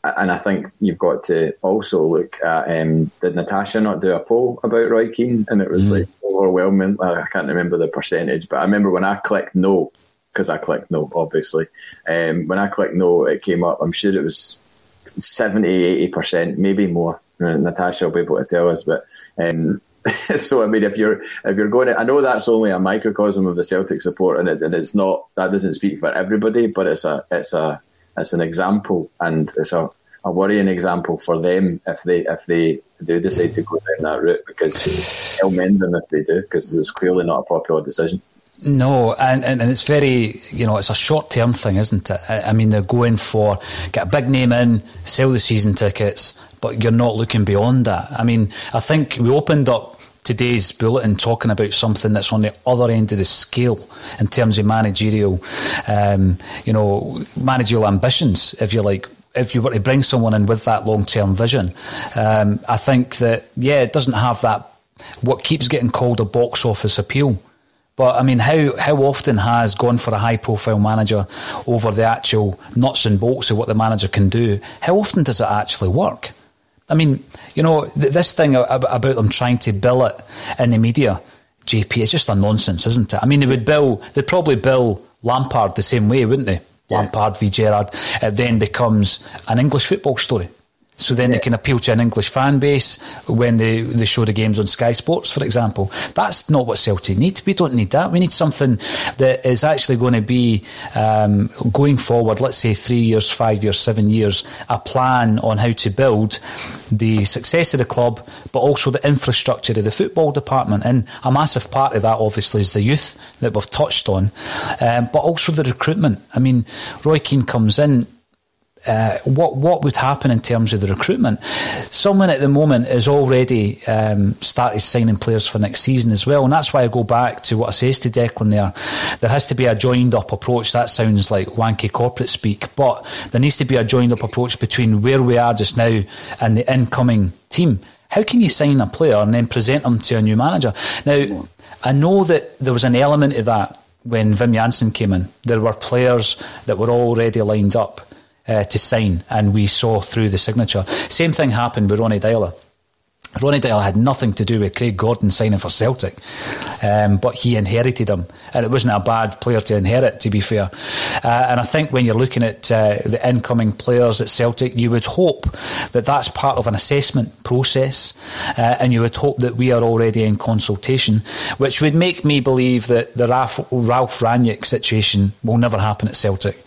and I think you've got to also look at um, did Natasha not do a poll about Roy Keane and it was mm. like overwhelming. I can't remember the percentage, but I remember when I clicked no because I clicked no, obviously. Um, when I clicked no, it came up. I'm sure it was 70, 80 percent, maybe more. Natasha will be able to tell us, but um, so I mean, if you're if you're going, to, I know that's only a microcosm of the Celtic support, and, it, and it's not that doesn't speak for everybody, but it's a it's a it's an example, and it's a a worrying example for them if they if they do decide to go down that route because they'll mend them if they do because it's clearly not a popular decision. No, and, and, and it's very, you know, it's a short term thing, isn't it? I, I mean, they're going for get a big name in, sell the season tickets, but you're not looking beyond that. I mean, I think we opened up today's bulletin talking about something that's on the other end of the scale in terms of managerial, um, you know, managerial ambitions, if you like. If you were to bring someone in with that long term vision, um, I think that yeah, it doesn't have that. What keeps getting called a box office appeal. But I mean, how how often has gone for a high profile manager over the actual nuts and bolts of what the manager can do? How often does it actually work? I mean, you know, th- this thing about them trying to bill it in the media, JP, it's just a nonsense, isn't it? I mean, they would bill, they'd probably bill Lampard the same way, wouldn't they? Yeah. Lampard v Gerrard. It then becomes an English football story. So then yeah. they can appeal to an English fan base when they, they show the games on Sky Sports, for example. That's not what Celtic need. We don't need that. We need something that is actually going to be um, going forward, let's say three years, five years, seven years, a plan on how to build the success of the club, but also the infrastructure of the football department. And a massive part of that, obviously, is the youth that we've touched on, um, but also the recruitment. I mean, Roy Keane comes in uh, what what would happen in terms of the recruitment? Someone at the moment is already um, started signing players for next season as well, and that's why I go back to what I says to Declan there. There has to be a joined up approach. That sounds like wanky corporate speak, but there needs to be a joined up approach between where we are just now and the incoming team. How can you sign a player and then present them to a new manager? Now, I know that there was an element of that when Wim Jansen came in. There were players that were already lined up uh, to sign, and we saw through the signature. Same thing happened with Ronnie Deila. Ronnie Deila had nothing to do with Craig Gordon signing for Celtic, um, but he inherited him, and it wasn't a bad player to inherit, to be fair. Uh, and I think when you're looking at uh, the incoming players at Celtic, you would hope that that's part of an assessment process, uh, and you would hope that we are already in consultation, which would make me believe that the Ralf, Ralf Rangnick situation will never happen at Celtic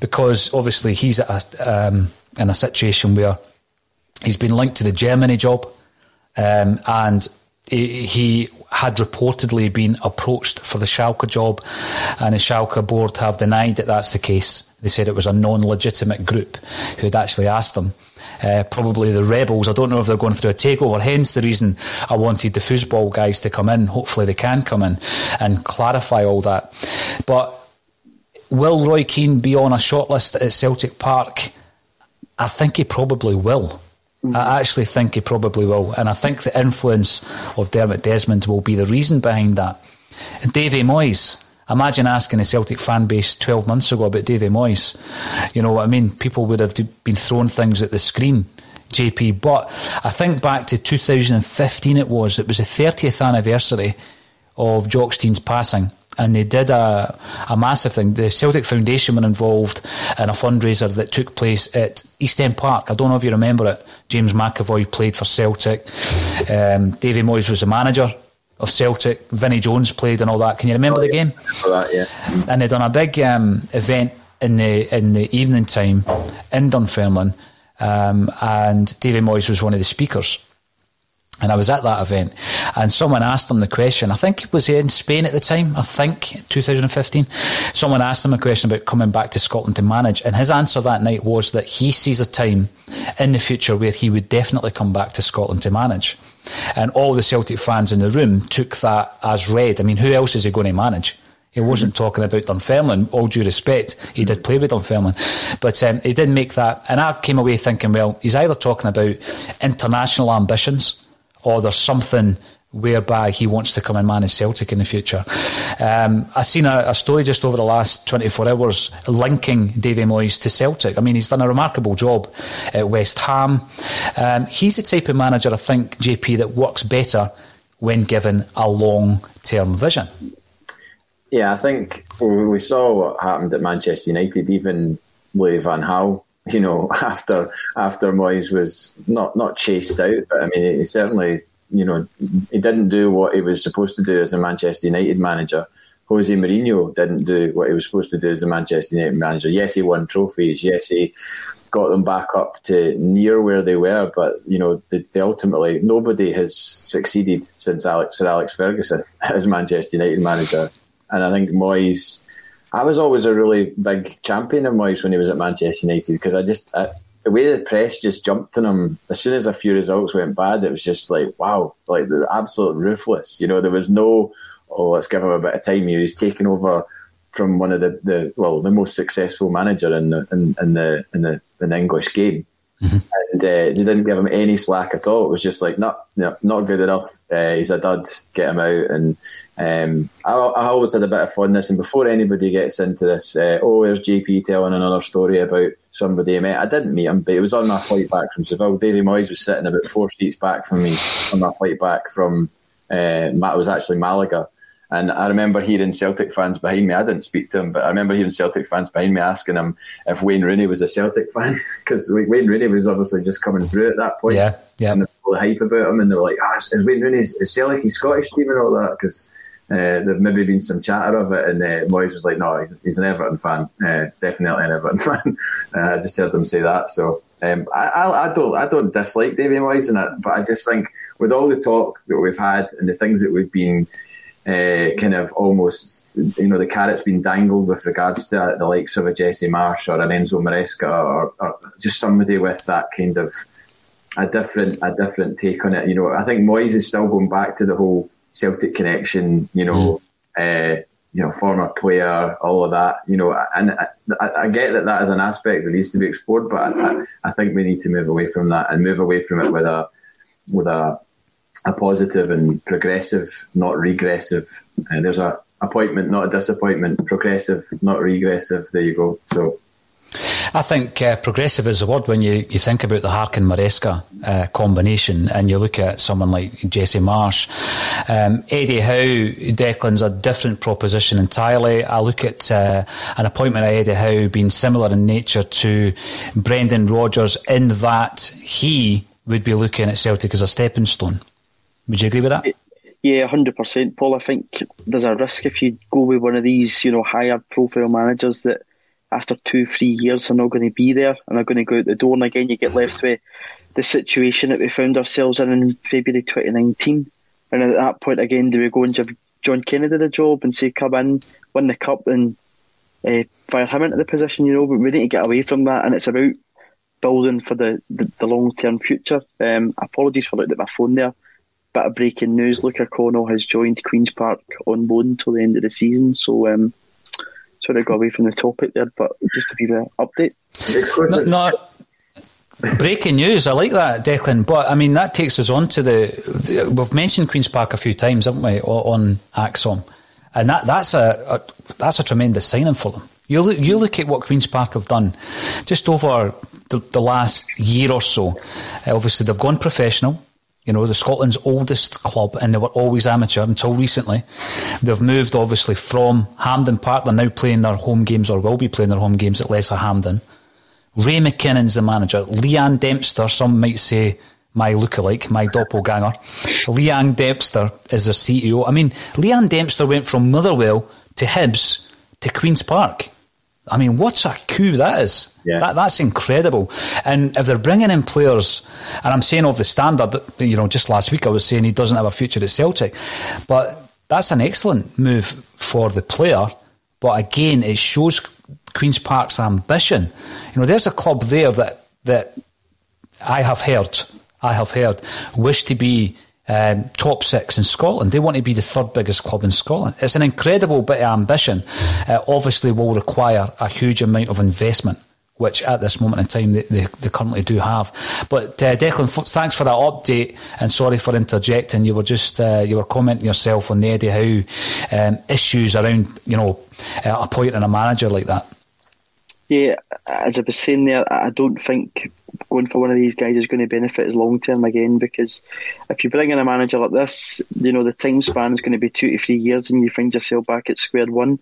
because obviously he's a, um, in a situation where he's been linked to the Germany job um, and he, he had reportedly been approached for the Schalke job, and the Schalke board have denied that that's the case. They said it was a non-legitimate group who had actually asked them. Uh, probably the rebels. I don't know if they're going through a takeover. Hence the reason I wanted the foosball guys to come in. Hopefully they can come in and clarify all that. But will Roy Keane be on a shortlist at Celtic Park? I think he probably will. Mm-hmm. I actually think he probably will. And I think the influence of Dermot Desmond will be the reason behind that. Davy Moyes. Imagine asking the Celtic fan base 12 months ago about Davy Moyes. You know what I mean? People would have been throwing things at the screen, JP. But I think back to 2015 it was. It was the 30th anniversary of Jock Stein's passing and they did a, a massive thing. The Celtic Foundation were involved in a fundraiser that took place at East End Park. I don't know if you remember it. James McAvoy played for Celtic. Um, Davy Moyes was the manager of Celtic. Vinnie Jones played and all that. Can you remember oh, the game? That, yeah. And they done a big um, event in the in the evening time in Dunfermline, um, and Davy Moyes was one of the speakers. And I was at that event, and someone asked him the question. I think it was in Spain at the time. I think 2015. Someone asked him a question about coming back to Scotland to manage, and his answer that night was that he sees a time in the future where he would definitely come back to Scotland to manage. And all the Celtic fans in the room took that as read. I mean, who else is he going to manage? He wasn't talking about Dunfermline. All due respect, he did play with Dunfermline, but um, he didn't make that. And I came away thinking, well, he's either talking about international ambitions or there's something whereby he wants to come and manage Celtic in the future. Um, I've seen a, a, story just over the last 24 hours linking Davy Moyes to Celtic. I mean, he's done a remarkable job at West Ham. Um, he's the type of manager, I think, JP, that works better when given a long term vision. Yeah, I think we saw what happened at Manchester United, even Louis Van Gaal you know, after after Moyes was not not chased out, but I mean, he certainly, you know, he didn't do what he was supposed to do as a Manchester United manager. Jose Mourinho didn't do what he was supposed to do as a Manchester United manager. Yes, he won trophies. Yes, he got them back up to near where they were. But you know, ultimately nobody has succeeded since Alex Sir Alex Ferguson as Manchester United manager. And I think Moyes, I was always a really big champion of Moyes when he was at Manchester United because I just I, the way the press just jumped on him as soon as a few results went bad, it was just like wow, like the absolute ruthless. You know, there was no oh let's give him a bit of time. He was taking over from one of the, the well the most successful manager in the in, in the in the in the English game. Mm-hmm. And uh, they didn't give him any slack at all. It was just like, not, no, not good enough. Uh, he's a dud. Get him out. And um, I, I, always had a bit of fondness. And before anybody gets into this, uh, oh, there's JP telling another story about somebody I met. I didn't meet him, but it was on my flight back from Seville. Davy Moyes was sitting about four seats back from me on my flight back from. Uh, it was actually Malaga. And I remember hearing Celtic fans behind me. I didn't speak to him, but I remember hearing Celtic fans behind me asking him if Wayne Rooney was a Celtic fan because Wayne Rooney was obviously just coming through at that point. Yeah, yeah. And all the hype about him, and they were like, "Ah, oh, is Wayne Rooney is Celtic his Scottish team and all that?" Because uh, there've maybe been some chatter of it, and uh, Moyes was like, "No, he's, he's an Everton fan, uh, definitely an Everton fan." Uh, I just heard them say that, so um, I, I, I, don't I don't dislike David Moyes, and but I just think with all the talk that we've had and the things that we've been uh, kind of almost, you know, the carrot's been dangled with regards to the likes of a Jesse Marsch or an Enzo Maresca or, or, just somebody with that kind of a different a different take on it. You know, I think Moyes is still going back to the whole Celtic connection. You know, mm. uh, you know, former player, all of that. You know, and I, I, get that that is an aspect that needs to be explored, but I, I think we need to move away from that and move away from it with a with a a positive and progressive, not regressive. And there's a appointment, not a disappointment. Progressive, not regressive. There you go. So. I think uh, progressive is the word when you, you think about the Harkin Maresca uh, combination and you look at someone like Jesse Marsch. Um, Eddie Howe, Declan's a different proposition entirely. I look at uh, an appointment of Eddie Howe being similar in nature to Brendan Rodgers in that he would be looking at Celtic as a stepping stone. Would you agree with that? Yeah, hundred percent, Paul. I think there's a risk if you go with one of these, you know, higher profile managers that after two, three years are not going to be there and are going to go out the door, and again you get left with the situation that we found ourselves in in February 2019. And at that point, again, do we go and give John Kennedy the job and say, come in, win the cup, and uh, fire him into the position? You know, but we need to get away from that, and it's about building for the, the, the long term future. Um, apologies for looking at my phone there bit of breaking news: Luca Connell has joined Queens Park on loan until the end of the season. So, um, sort of got away from the topic there, but just a be the update. No, no, breaking news. I like that, Declan. But I mean, that takes us on to the, the we've mentioned Queens Park a few times, haven't we, on ACSOM, and that that's a, a that's a tremendous signing for them. You look, you look at what Queens Park have done just over the, the last year or so. Uh, obviously, they've gone professional. You know, the Scotland's oldest club, and they were always amateur until recently. They've moved, obviously, from Hampden Park. They're now playing their home games, or will be playing their home games at Lesser Hampden. Ray McKinnon's the manager. Leanne Dempster, some might say my lookalike, my doppelganger. Leanne Dempster is their CEO. I mean, Leanne Dempster went from Motherwell to Hibs to Queen's Park. I mean, what a coup that is. Yeah. That, that's incredible. And if they're bringing in players, and I'm saying of the standard, you know, just last week I was saying he doesn't have a future at Celtic, but that's an excellent move for the player. But again, it shows Queen's Park's ambition. You know, there's a club there that that I have heard, I have heard, wish to be um, top six in Scotland. They want to be the third biggest club in Scotland. It's an incredible bit of ambition. Uh, obviously, will require a huge amount of investment. Which at this moment in time they, they, they currently do have, but uh, Declan, thanks for that update and sorry for interjecting. You were just uh, you were commenting yourself on the Eddie Howe um, issues around you know uh, appointing a manager like that. Yeah, as I was saying there, I don't think going for one of these guys is going to benefit us long term again because if you bring in a manager like this, you know, the time span is going to be two to three years and you find yourself back at square one.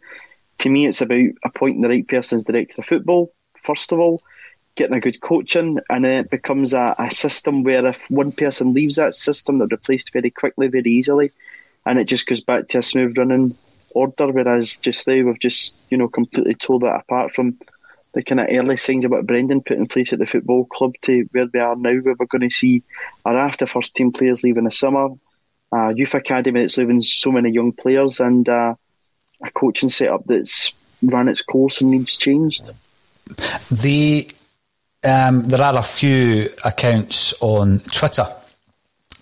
To me, it's about appointing the right person as director of football, first of all, getting a good coaching, and then it becomes a, a system where if one person leaves that system, they're replaced very quickly, very easily, and it just goes back to a smooth running order. Whereas just now we've just you know completely tore that apart from the kind of early signs about Brendan put in place at the football club to where we are now, where we're going to see our after first team players leaving the summer, uh, youth academy that's leaving so many young players, and uh, a coaching setup that's run its course and needs changed. The um, there are a few accounts on Twitter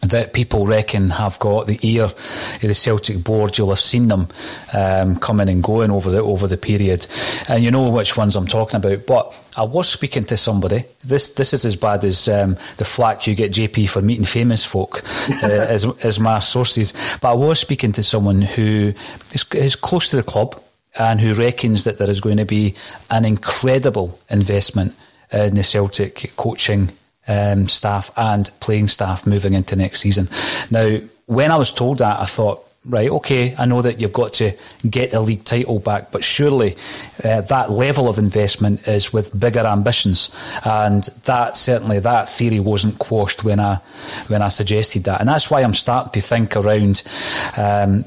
that people reckon have got the ear of the Celtic board. You'll have seen them um, coming and going over the over the period, and you know which ones I'm talking about. But I was speaking to somebody. This this is as bad as um, the flack you get JP for meeting famous folk, uh, as as my sources. But I was speaking to someone who is, is close to the club and who reckons that there is going to be an incredible investment in the Celtic coaching um, staff and playing staff moving into next season. Now, when I was told that, I thought, right, okay, I know that you've got to get the league title back, but surely uh, that level of investment is with bigger ambitions, and that certainly that theory wasn't quashed when I when I suggested that, and that's why I'm starting to think around. Um,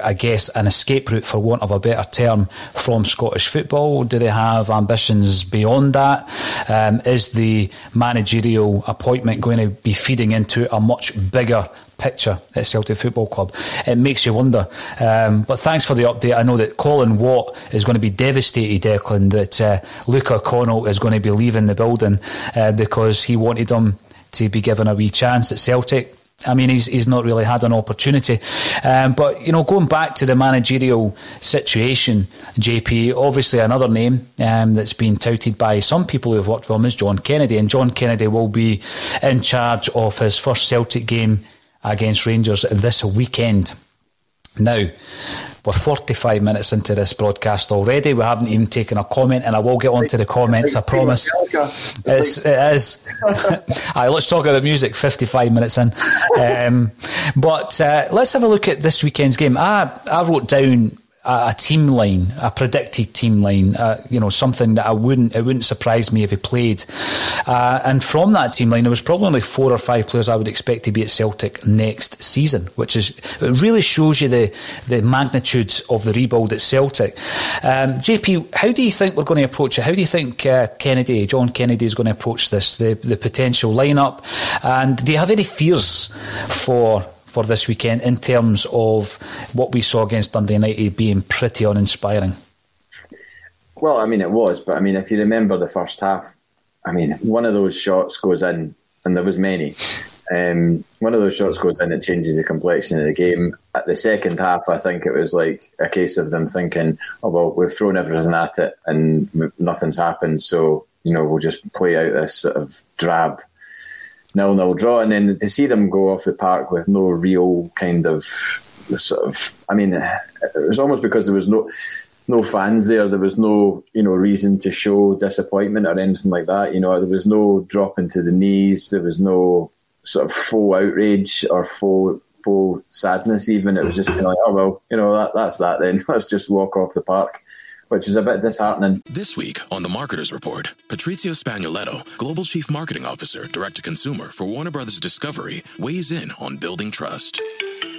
I guess, an escape route, for want of a better term, from Scottish football? Do they have ambitions beyond that? Um, is the managerial appointment going to be feeding into a much bigger picture at Celtic Football Club. It makes you wonder. Um, but thanks for the update. I know that Colin Watt is going to be devastated, Declan, that uh, Luca Connell is going to be leaving the building uh, because he wanted him to be given a wee chance at Celtic. I mean, he's he's not really had an opportunity. Um, but you know, going back to the managerial situation, JP, obviously another name um, that's been touted by some people who have worked with him is John Kennedy, and John Kennedy will be in charge of his first Celtic game against Rangers this weekend. Now, we're 45 minutes into this broadcast already. We haven't even taken a comment, and I will get on to the comments, I promise. It's, it is. right, let's talk about music 55 minutes in. Um, but uh, let's have a look at this weekend's game. I, I wrote down a, team line, a predicted team line, uh, you know, something that I wouldn't, it wouldn't surprise me if he played. Uh, and from that team line, there was probably only four or five players I would expect to be at Celtic next season, which is, it really shows you the, the magnitude of the rebuild at Celtic. Um, JP, how do you think we're going to approach it? How do you think uh, Kennedy, John Kennedy is going to approach this, the, the potential lineup? And do you have any fears for for this weekend in terms of what we saw against Dundee United being pretty uninspiring? Well, I mean, it was, but I mean, if you remember the first half, I mean, one of those shots goes in, and there was many. Um, one of those shots goes in, it changes the complexion of the game. At the second half, I think it was like a case of them thinking, "Oh well, we've thrown everything at it, and nothing's happened, so you know we'll just play out this sort of drab nil nil draw, and then to see them go off the park with no real kind of sort of, I mean, it was almost because there was no no fans there. There was no you know reason to show disappointment or anything like that. You know, there was no dropping to the knees. There was no sort of full outrage or full full sadness. Even it was just kind of like, oh well, you know that that's that. Then let's just walk off the park which is a bit disheartening. This week on the Marketers Report, Patrizio Spagnoletto, Global Chief Marketing Officer, Direct to Consumer for Warner Brothers Discovery, weighs in on building trust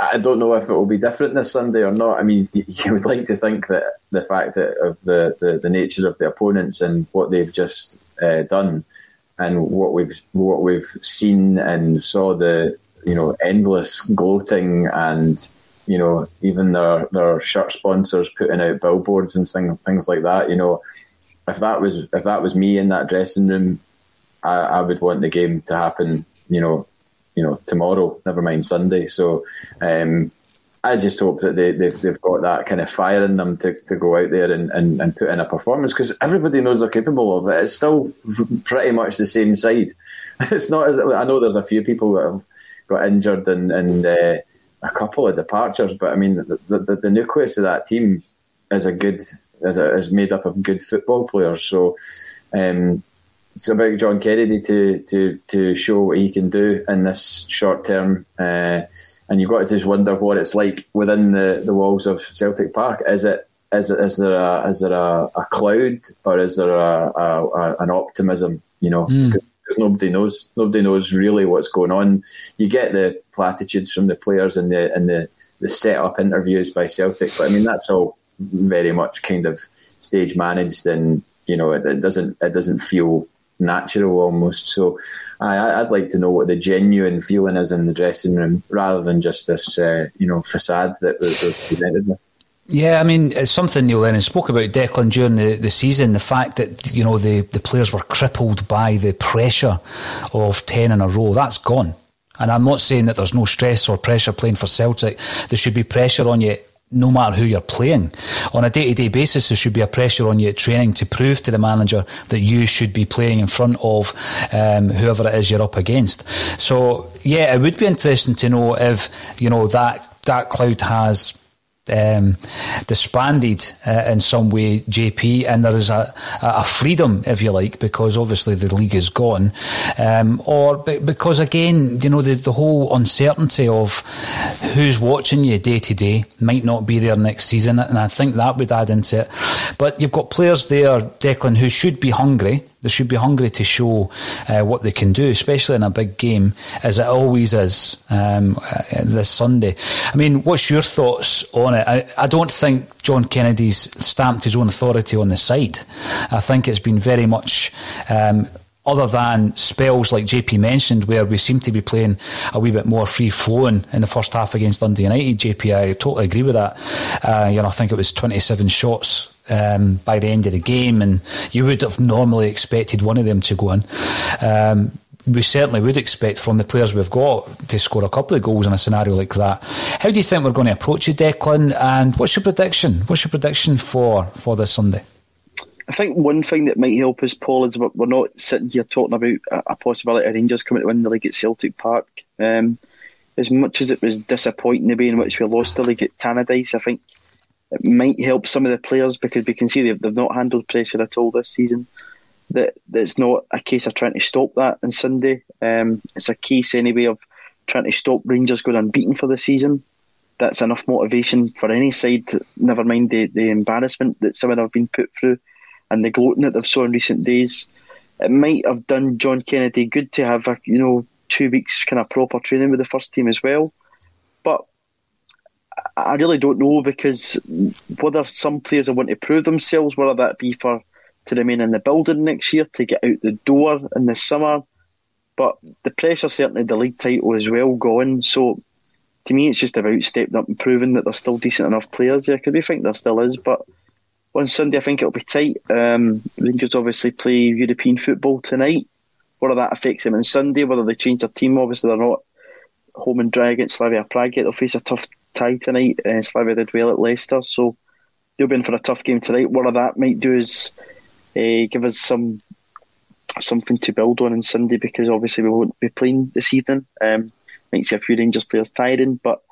I, don't know if it will be different this Sunday or not. I mean, you would like to think that the fact that of the, the, the nature of the opponents and what they've just uh, done, and what we've what we've seen and saw the you know endless gloating and you know even their their shirt sponsors putting out billboards and things things like that. You know, if that was if that was me in that dressing room, I, I would want the game to happen. You know, you know tomorrow, never mind Sunday. So um, I just hope that they, they've, they've got that kind of fire in them to, to go out there and, and, and put in a performance because everybody knows they're capable of it. It's still pretty much the same side. It's not as I know there's a few people that have got injured and, and uh, a couple of departures, but I mean the, the, the nucleus of that team is a good is, a, is made up of good football players. So um, it's about John Kennedy to to to show what he can do in this short term. Uh, and you've got to just wonder what it's like within the, the walls of Celtic Park. Is it is, it, is there a is there a, a cloud or is there a, a, a an optimism? You know, Mm. because nobody knows nobody knows really what's going on. You get the platitudes from the players and the and the the set up interviews by Celtic, but I mean that's all very much kind of stage managed, and you know it, it doesn't it doesn't feel natural almost. So I, I'd like to know what the genuine feeling is in the dressing room, rather than just this uh, you know facade that we're, we're presented with. Yeah, I mean, it's something Neil Lennon spoke about Declan during the, the season. The fact that you know the, the players were crippled by the pressure of ten in a row. That's gone. And I'm not saying that there's no stress or pressure playing for Celtic. There should be pressure on you no matter who you're playing. On a day to day basis, there should be a pressure on you at training to prove to the manager that you should be playing in front of um, whoever it is you're up against. So, yeah, it would be interesting to know if, you know, that dark cloud has um, disbanded uh, in some way, JP, and there is a, a freedom, if you like, because obviously the league is gone, um, or be- because again, you know, the, the whole uncertainty of who's watching you day to day might not be there next season, and I think that would add into it. But you've got players there, Declan, who should be hungry. They should be hungry to show uh, what they can do, especially in a big game, as it always is um, uh, this Sunday. I mean, what's your thoughts on it? I, I don't think John Kennedy's stamped his own authority on the side. I think it's been very much. Um, other than spells like JP mentioned, where we seem to be playing a wee bit more free flowing in the first half against Dundee United, JP, I totally agree with that. Uh, you know, I think it was 27 shots um, by the end of the game, and you would have normally expected one of them to go in. Um, we certainly would expect from the players we've got to score a couple of goals in a scenario like that. How do you think we're going to approach it, Declan? And what's your prediction? What's your prediction for for this Sunday? I think one thing that might help us, Paul, is we're not sitting here talking about a, a possibility of Rangers coming to win the league at Celtic Park. Um, as much as it was disappointing the way in which we lost the league at Tannadice, I think it might help some of the players because we can see they've, they've not handled pressure at all this season. That, it's not a case of trying to stop that on Sunday. Um, it's a case anyway of trying to stop Rangers going unbeaten for the season. That's enough motivation for any side. Never mind the, the embarrassment that some of them have been put through and the gloating that they've saw in recent days. It might have done John Kennedy good to have a you know two weeks kind of proper training with the first team as well. But I really don't know because whether some players are want to prove themselves, whether that be for to remain in the building next year, to get out the door in the summer. But the pressure certainly the league title as well going. So to me, it's just about stepping up and proving that there's still decent enough players there. Because we think there still is, but on Sunday I think it'll be tight. Um, Rangers obviously play European football tonight. Whether that affects them on Sunday, whether they change their team, obviously they're not home and dry against Slavia Prague. They'll face a tough tie tonight. Uh, Slavia did well at Leicester, so they'll be in for a tough game tonight. What that might do is uh, give us some something to build on on Sunday because obviously we won't be playing this evening. Um, might see a few Rangers players tiring, but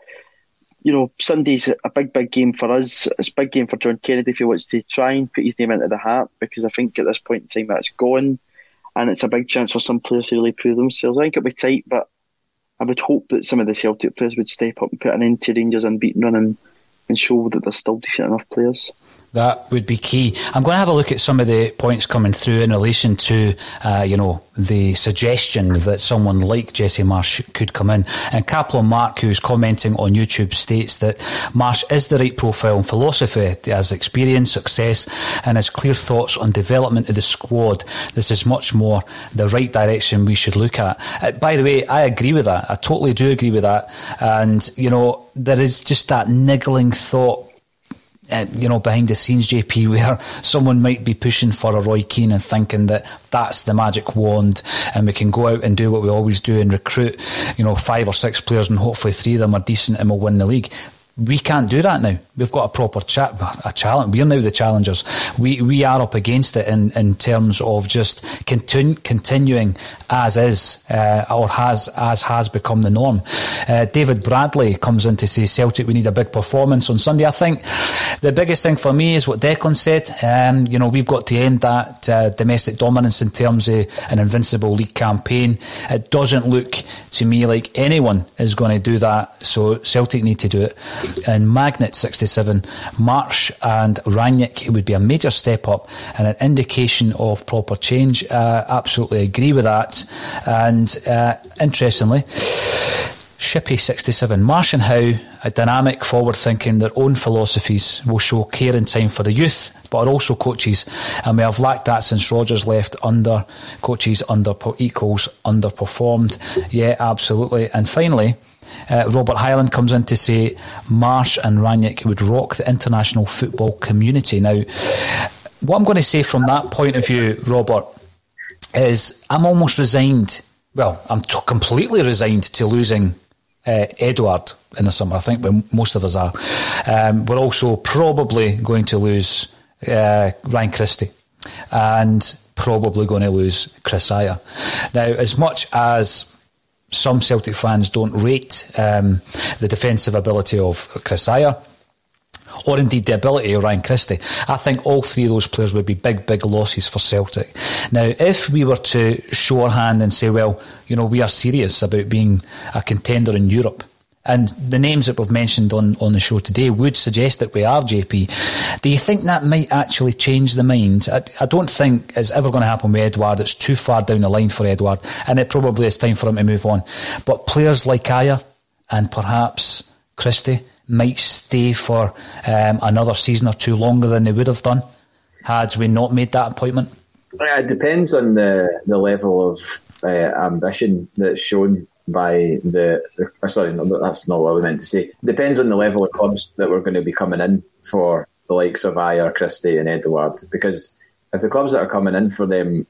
you know Sunday's a big, big game for us. It's a big game for John Kennedy if he wants to try and put his name into the hat because I think at this point in time that's gone, and it's a big chance for some players to really prove themselves. I think it'll be tight, but I would hope that some of the Celtic players would step up and put an end to Rangers' unbeaten run and, and show that they're still decent enough players. That would be key. I'm going to have a look at some of the points coming through in relation to, uh, you know, the suggestion that someone like Jesse Marsch could come in. And Kaplan Mark, who's commenting on YouTube, states that Marsch is the right profile and philosophy. He has experience, success, and has clear thoughts on development of the squad. This is much more the right direction we should look at. Uh, by the way, I agree with that. I totally do agree with that. And, you know, there is just that niggling thought you know, behind the scenes, JP, where someone might be pushing for a Roy Keane and thinking that that's the magic wand and we can go out and do what we always do and recruit, you know, five or six players and hopefully three of them are decent and we'll win the league. We can't do that now. We've got a proper chat, a challenge. We're now the challengers. We we are up against it in, in terms of just continu- continuing as is uh, or has as has become the norm. Uh, David Bradley comes in to say Celtic we need a big performance on Sunday. I think the biggest thing for me is what Declan said. Um, you know we've got to end that uh, domestic dominance in terms of an invincible league campaign. It doesn't look to me like anyone is going to do that. So Celtic need to do it and Magnet 67, Marsch and Rangnick would be a major step up and an indication of proper change. Uh, absolutely agree with that. And uh, interestingly, Shippy 67, Marsch and Howe, a dynamic, forward thinking, their own philosophies will show care and time for the youth, but are also coaches. And we have lacked that since Rodgers left under coaches under equals underperformed. Yeah, absolutely. And finally, uh, Robert Highland comes in to say Marsch and Rangnick would rock the international football community. Now, what I'm going to say from that point of view, Robert, is I'm almost resigned. Well, I'm t- completely resigned to losing uh, Edouard in the summer. I think most of us are. Um, we're also probably going to lose uh, Ryan Christie and probably going to lose Kris Ajer. Now, as much as some Celtic fans don't rate um, the defensive ability of Kris Ajer or indeed the ability of Ryan Christie. I think all three of those players would be big, big losses for Celtic. Now, if we were to show our hand and say, well, you know, we are serious about being a contender in Europe, and the names that we've mentioned on, on the show today would suggest that we are, JP. Do you think that might actually change the mind? I, I don't think it's ever going to happen with Edouard. It's too far down the line for Edouard, and it probably is time for him to move on. But players like Ajer and perhaps Christie might stay for um, another season or two longer than they would have done had we not made that appointment. It depends on the, the level of uh, ambition that's shown by the, the sorry, no, that's not what I meant to say. Depends on the level of clubs that we're going to be coming in for the likes of Ajer, Christie, and Edouard. Because if the clubs that are coming in for them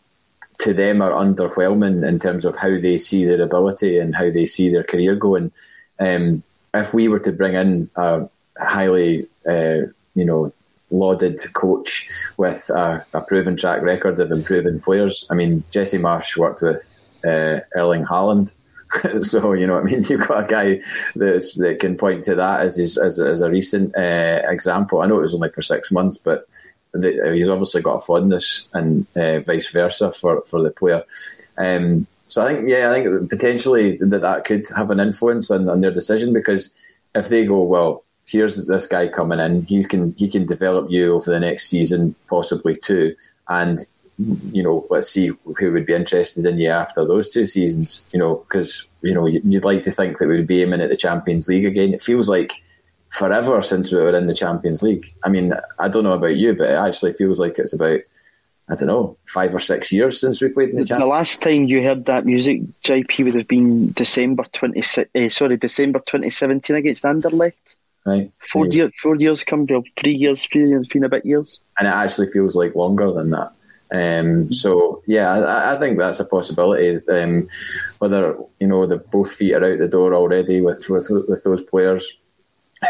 to them are underwhelming in terms of how they see their ability and how they see their career going, um, if we were to bring in a highly, uh, you know, lauded coach with a, a, proven track record of improving players, I mean, Jesse Marsch worked with uh, Erling Haaland so you know, what I mean, you've got a guy that can point to that as his, as, as a recent uh, example. I know it was only for six months, but the, he's obviously got a fondness and uh, vice versa for for the player. Um, so I think, yeah, I think potentially that that could have an influence on, on their decision because if they go, well, here's this guy coming in, he can he can develop you over the next season, possibly two, and you know, let's see who would be interested in you after those two seasons. You know, because you know you'd like to think that we would be aiming at the Champions League again. It feels like forever since we were in the Champions League. I mean, I don't know about you, but it actually feels like it's about I don't know five or six years since we played in the Champions. The last time you heard that music, JP, would have been December twenty uh, sorry December twenty seventeen against Anderlecht. Right, four yeah. years, four years come to three years, three years, been a bit years, and it actually feels like longer than that. Um, so yeah, I, I, think that's a possibility. Um, whether you know the both feet are out the door already with with, with those players,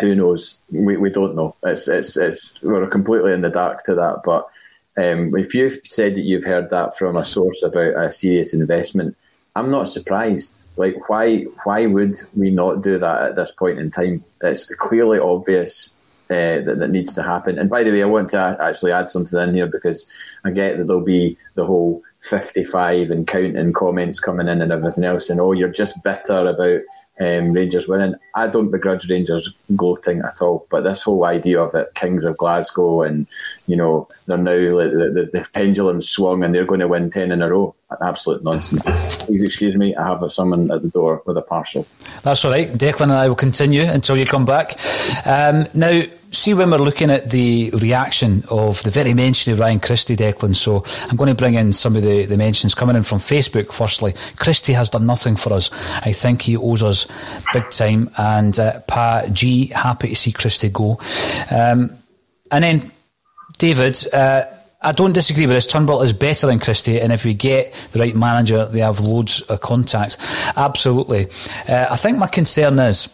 who knows? We, we don't know. It's it's it's we're completely in the dark to that. But um, if you've said that you've heard that from a source about a serious investment, I'm not surprised. Like why why would we not do that at this point in time? It's clearly obvious uh, that, that needs to happen. And by the way, I want to actually add something in here because I get that there'll be the whole 55 and counting comments coming in and everything else, and oh, you're just bitter about um, Rangers winning. I don't begrudge Rangers gloating at all, but this whole idea of it, Kings of Glasgow, and you know they're now the, the, the pendulum swung and they're going to win ten in a row. Absolute nonsense. Please excuse me. I have someone at the door with a parcel. That's all right. Declan and I will continue until you come back. Um, now see when we're looking at the reaction of the very mention of Ryan Christie, Declan. So I'm going to bring in some of the, the mentions coming in from Facebook. Firstly, Christie has done nothing for us. I think he owes us big time. And uh, Pa G, happy to see Christie go. Um, and then David. Uh, I don't disagree with this. Turnbull is better than Christie, and if we get the right manager, they have loads of contacts. Absolutely. Uh, I think my concern is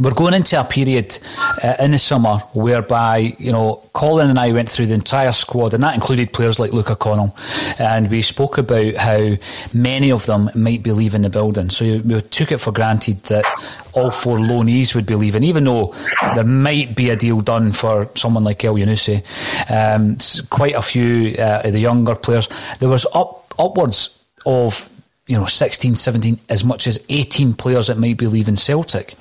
we're going into a period uh, in the summer whereby, you know, Colin and I went through the entire squad, and that included players like Luca Connell, and we spoke about how many of them might be leaving the building. So we took it for granted that all four loanees would be leaving, even though there might be a deal done for someone like Elyounoussi. Um, quite a few uh, of the younger players. There was up upwards of you know 16, 17, as much as 18 players that might be leaving Celtic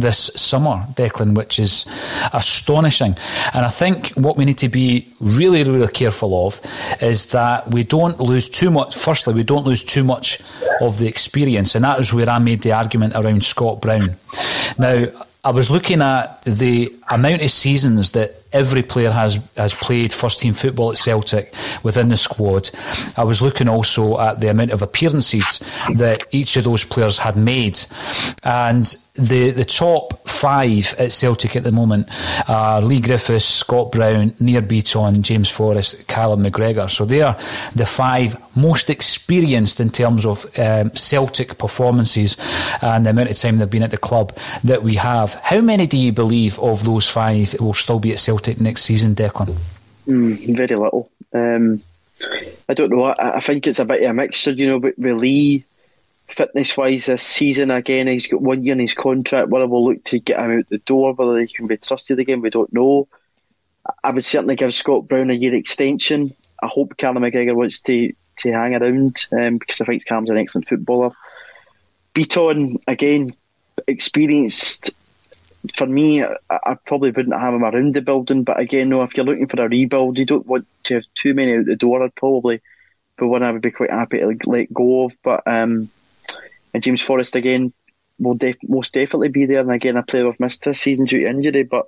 this summer, Declan, which is astonishing. And I think what we need to be really, really careful of is that we don't lose too much. Firstly, we don't lose too much of the experience. And that is where I made the argument around Scott Brown. Now, I was looking at the amount of seasons that every player has has played first team football at Celtic within the squad. I was looking also at the amount of appearances that each of those players had made, and the the top five at Celtic at the moment are Leigh Griffiths, Scott Brown, Nir Bitton, James Forrest, Callum McGregor. So they are the five most experienced in terms of um, Celtic performances and the amount of time they've been at the club that we have. How many do you believe of those five will still be at Celtic next season, Declan? Mm, very little. Um, I don't know. I, I, think it's a bit of a mixture, you know, but with Leigh, fitness wise, this season again, he's got one year in his contract. Whether we'll look to get him out the door, whether he can be trusted again, we don't know. I would certainly give Scott Brown a year extension. I hope Callum McGregor wants to, to hang around um, because I think Callum's an excellent footballer. Bitton, again, experienced for me, I, I, probably wouldn't have him around the building. But again, no, if you're looking for a rebuild, you don't want to have too many out the door. I'd probably be one I would be quite happy to let go of. But um, and James Forrest again will def- most definitely be there. And again, a player we've missed this season due to injury. But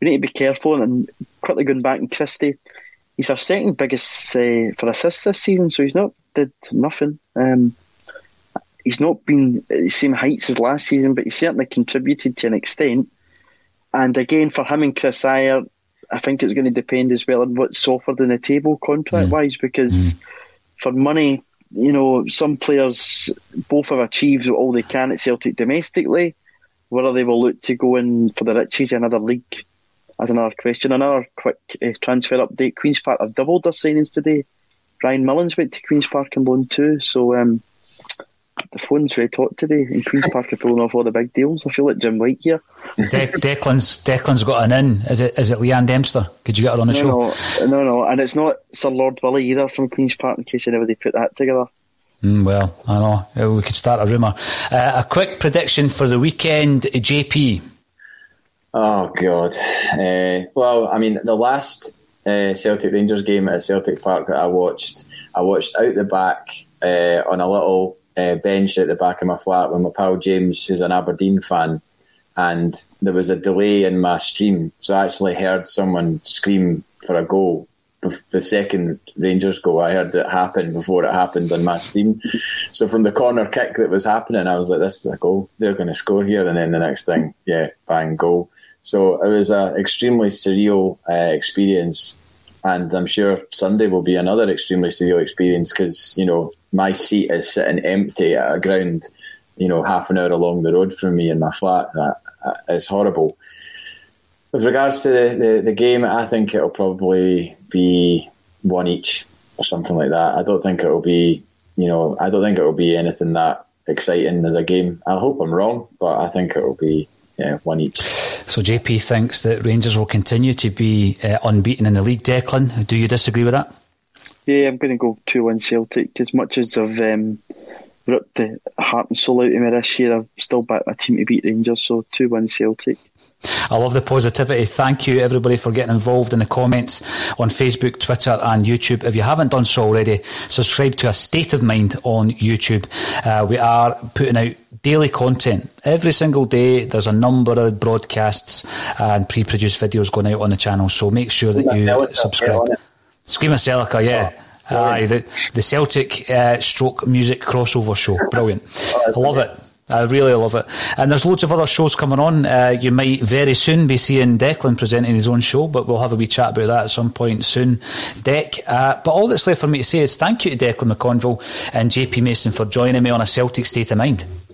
we need to be careful. And quickly going back in Christie, he's our second biggest uh, for assists this season, so he's not did nothing. Um, he's not been at the same heights as last season, but he certainly contributed to an extent. And again, for him and Kris Ajer, I think it's going to depend as well on what's offered in the table contract wise, mm. because mm. for money, you know, some players both have achieved all they can at Celtic domestically. Whether they will look to go in for the riches in another league as another question. Another quick uh, transfer update: Queens Park have doubled their signings today. Ryan Mullins went to Queens Park on loan too, so um, the phone's red hot today, and Queen's Park are pulling off all the big deals. I feel like Jim White here. De- Declan's Declan's got an in. Is it is it Leeann Dempster? Could you get her on the no, show? No, no, no, and it's not Sir Lord Willie either from Queen's Park. In case anybody put that together. Mm, well, I know we could start a rumour. Uh, a quick prediction for the weekend, JP. Oh God. Uh, well, I mean, the last uh, Celtic Rangers game at Celtic Park that I watched, I watched out the back uh, on a little uh, bench at the back of my flat with my pal James, who's an Aberdeen fan, and there was a delay in my stream, so I actually heard someone scream for a goal. The second Rangers goal, I heard it happen before it happened on my stream. So from the corner kick that was happening, I was like, "This is a goal. They're going to score here." And then the next thing, yeah, bang, goal. So it was an extremely surreal uh, experience and I'm sure Sunday will be another extremely surreal experience because you know my seat is sitting empty at a ground, you know, half an hour along the road from me in my flat. Uh, uh, it's horrible. With regards to the, the, the game, I think it'll probably be one each or something like that. I don't think it'll be, you know, I don't think it'll be anything that exciting as a game. I hope I'm wrong, but I think it'll be yeah, one each. So JP thinks that Rangers will continue to be uh, unbeaten in the league. Declan, do you disagree with that? Yeah, I'm going to go 2 1 Celtic. As much as I've um, ripped the heart and soul out of me this year, I've still backed my team to beat Rangers, so 2 1 Celtic. I love the positivity. Thank you, everybody, for getting involved in the comments on Facebook, Twitter, and YouTube. If you haven't done so already, subscribe to A State of Mind on YouTube. Uh, we are putting out daily content. Every single day, there's a number of broadcasts and pre produced videos going out on the channel, so make sure that you subscribe. Screamer Celica, yeah. Oh, Aye, the, the Celtic uh, stroke music crossover show. Brilliant. I love it. I really love it. And there's loads of other shows coming on. Uh, you might very soon be seeing Declan presenting his own show, but we'll have a wee chat about that at some point soon. Deck. Uh, but all that's left for me to say is thank you to Declan McConville and JP Mason for joining me on a Celtic State of Mind.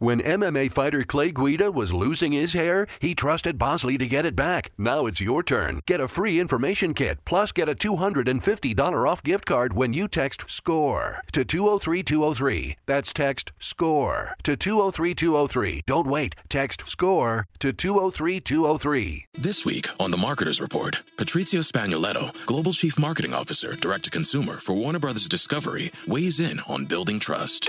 When MMA fighter Clay Guida was losing his hair, he trusted Bosley to get it back. Now it's your turn. Get a free information kit, plus get a $250 off gift card when you text SCORE to 203203. That's text SCORE to 203203. Don't wait. Text SCORE to 203203. This week on the Marketers Report, Patrizio Spagnoletto, Global Chief Marketing Officer, Direct to Consumer for Warner Brothers Discovery, weighs in on building trust.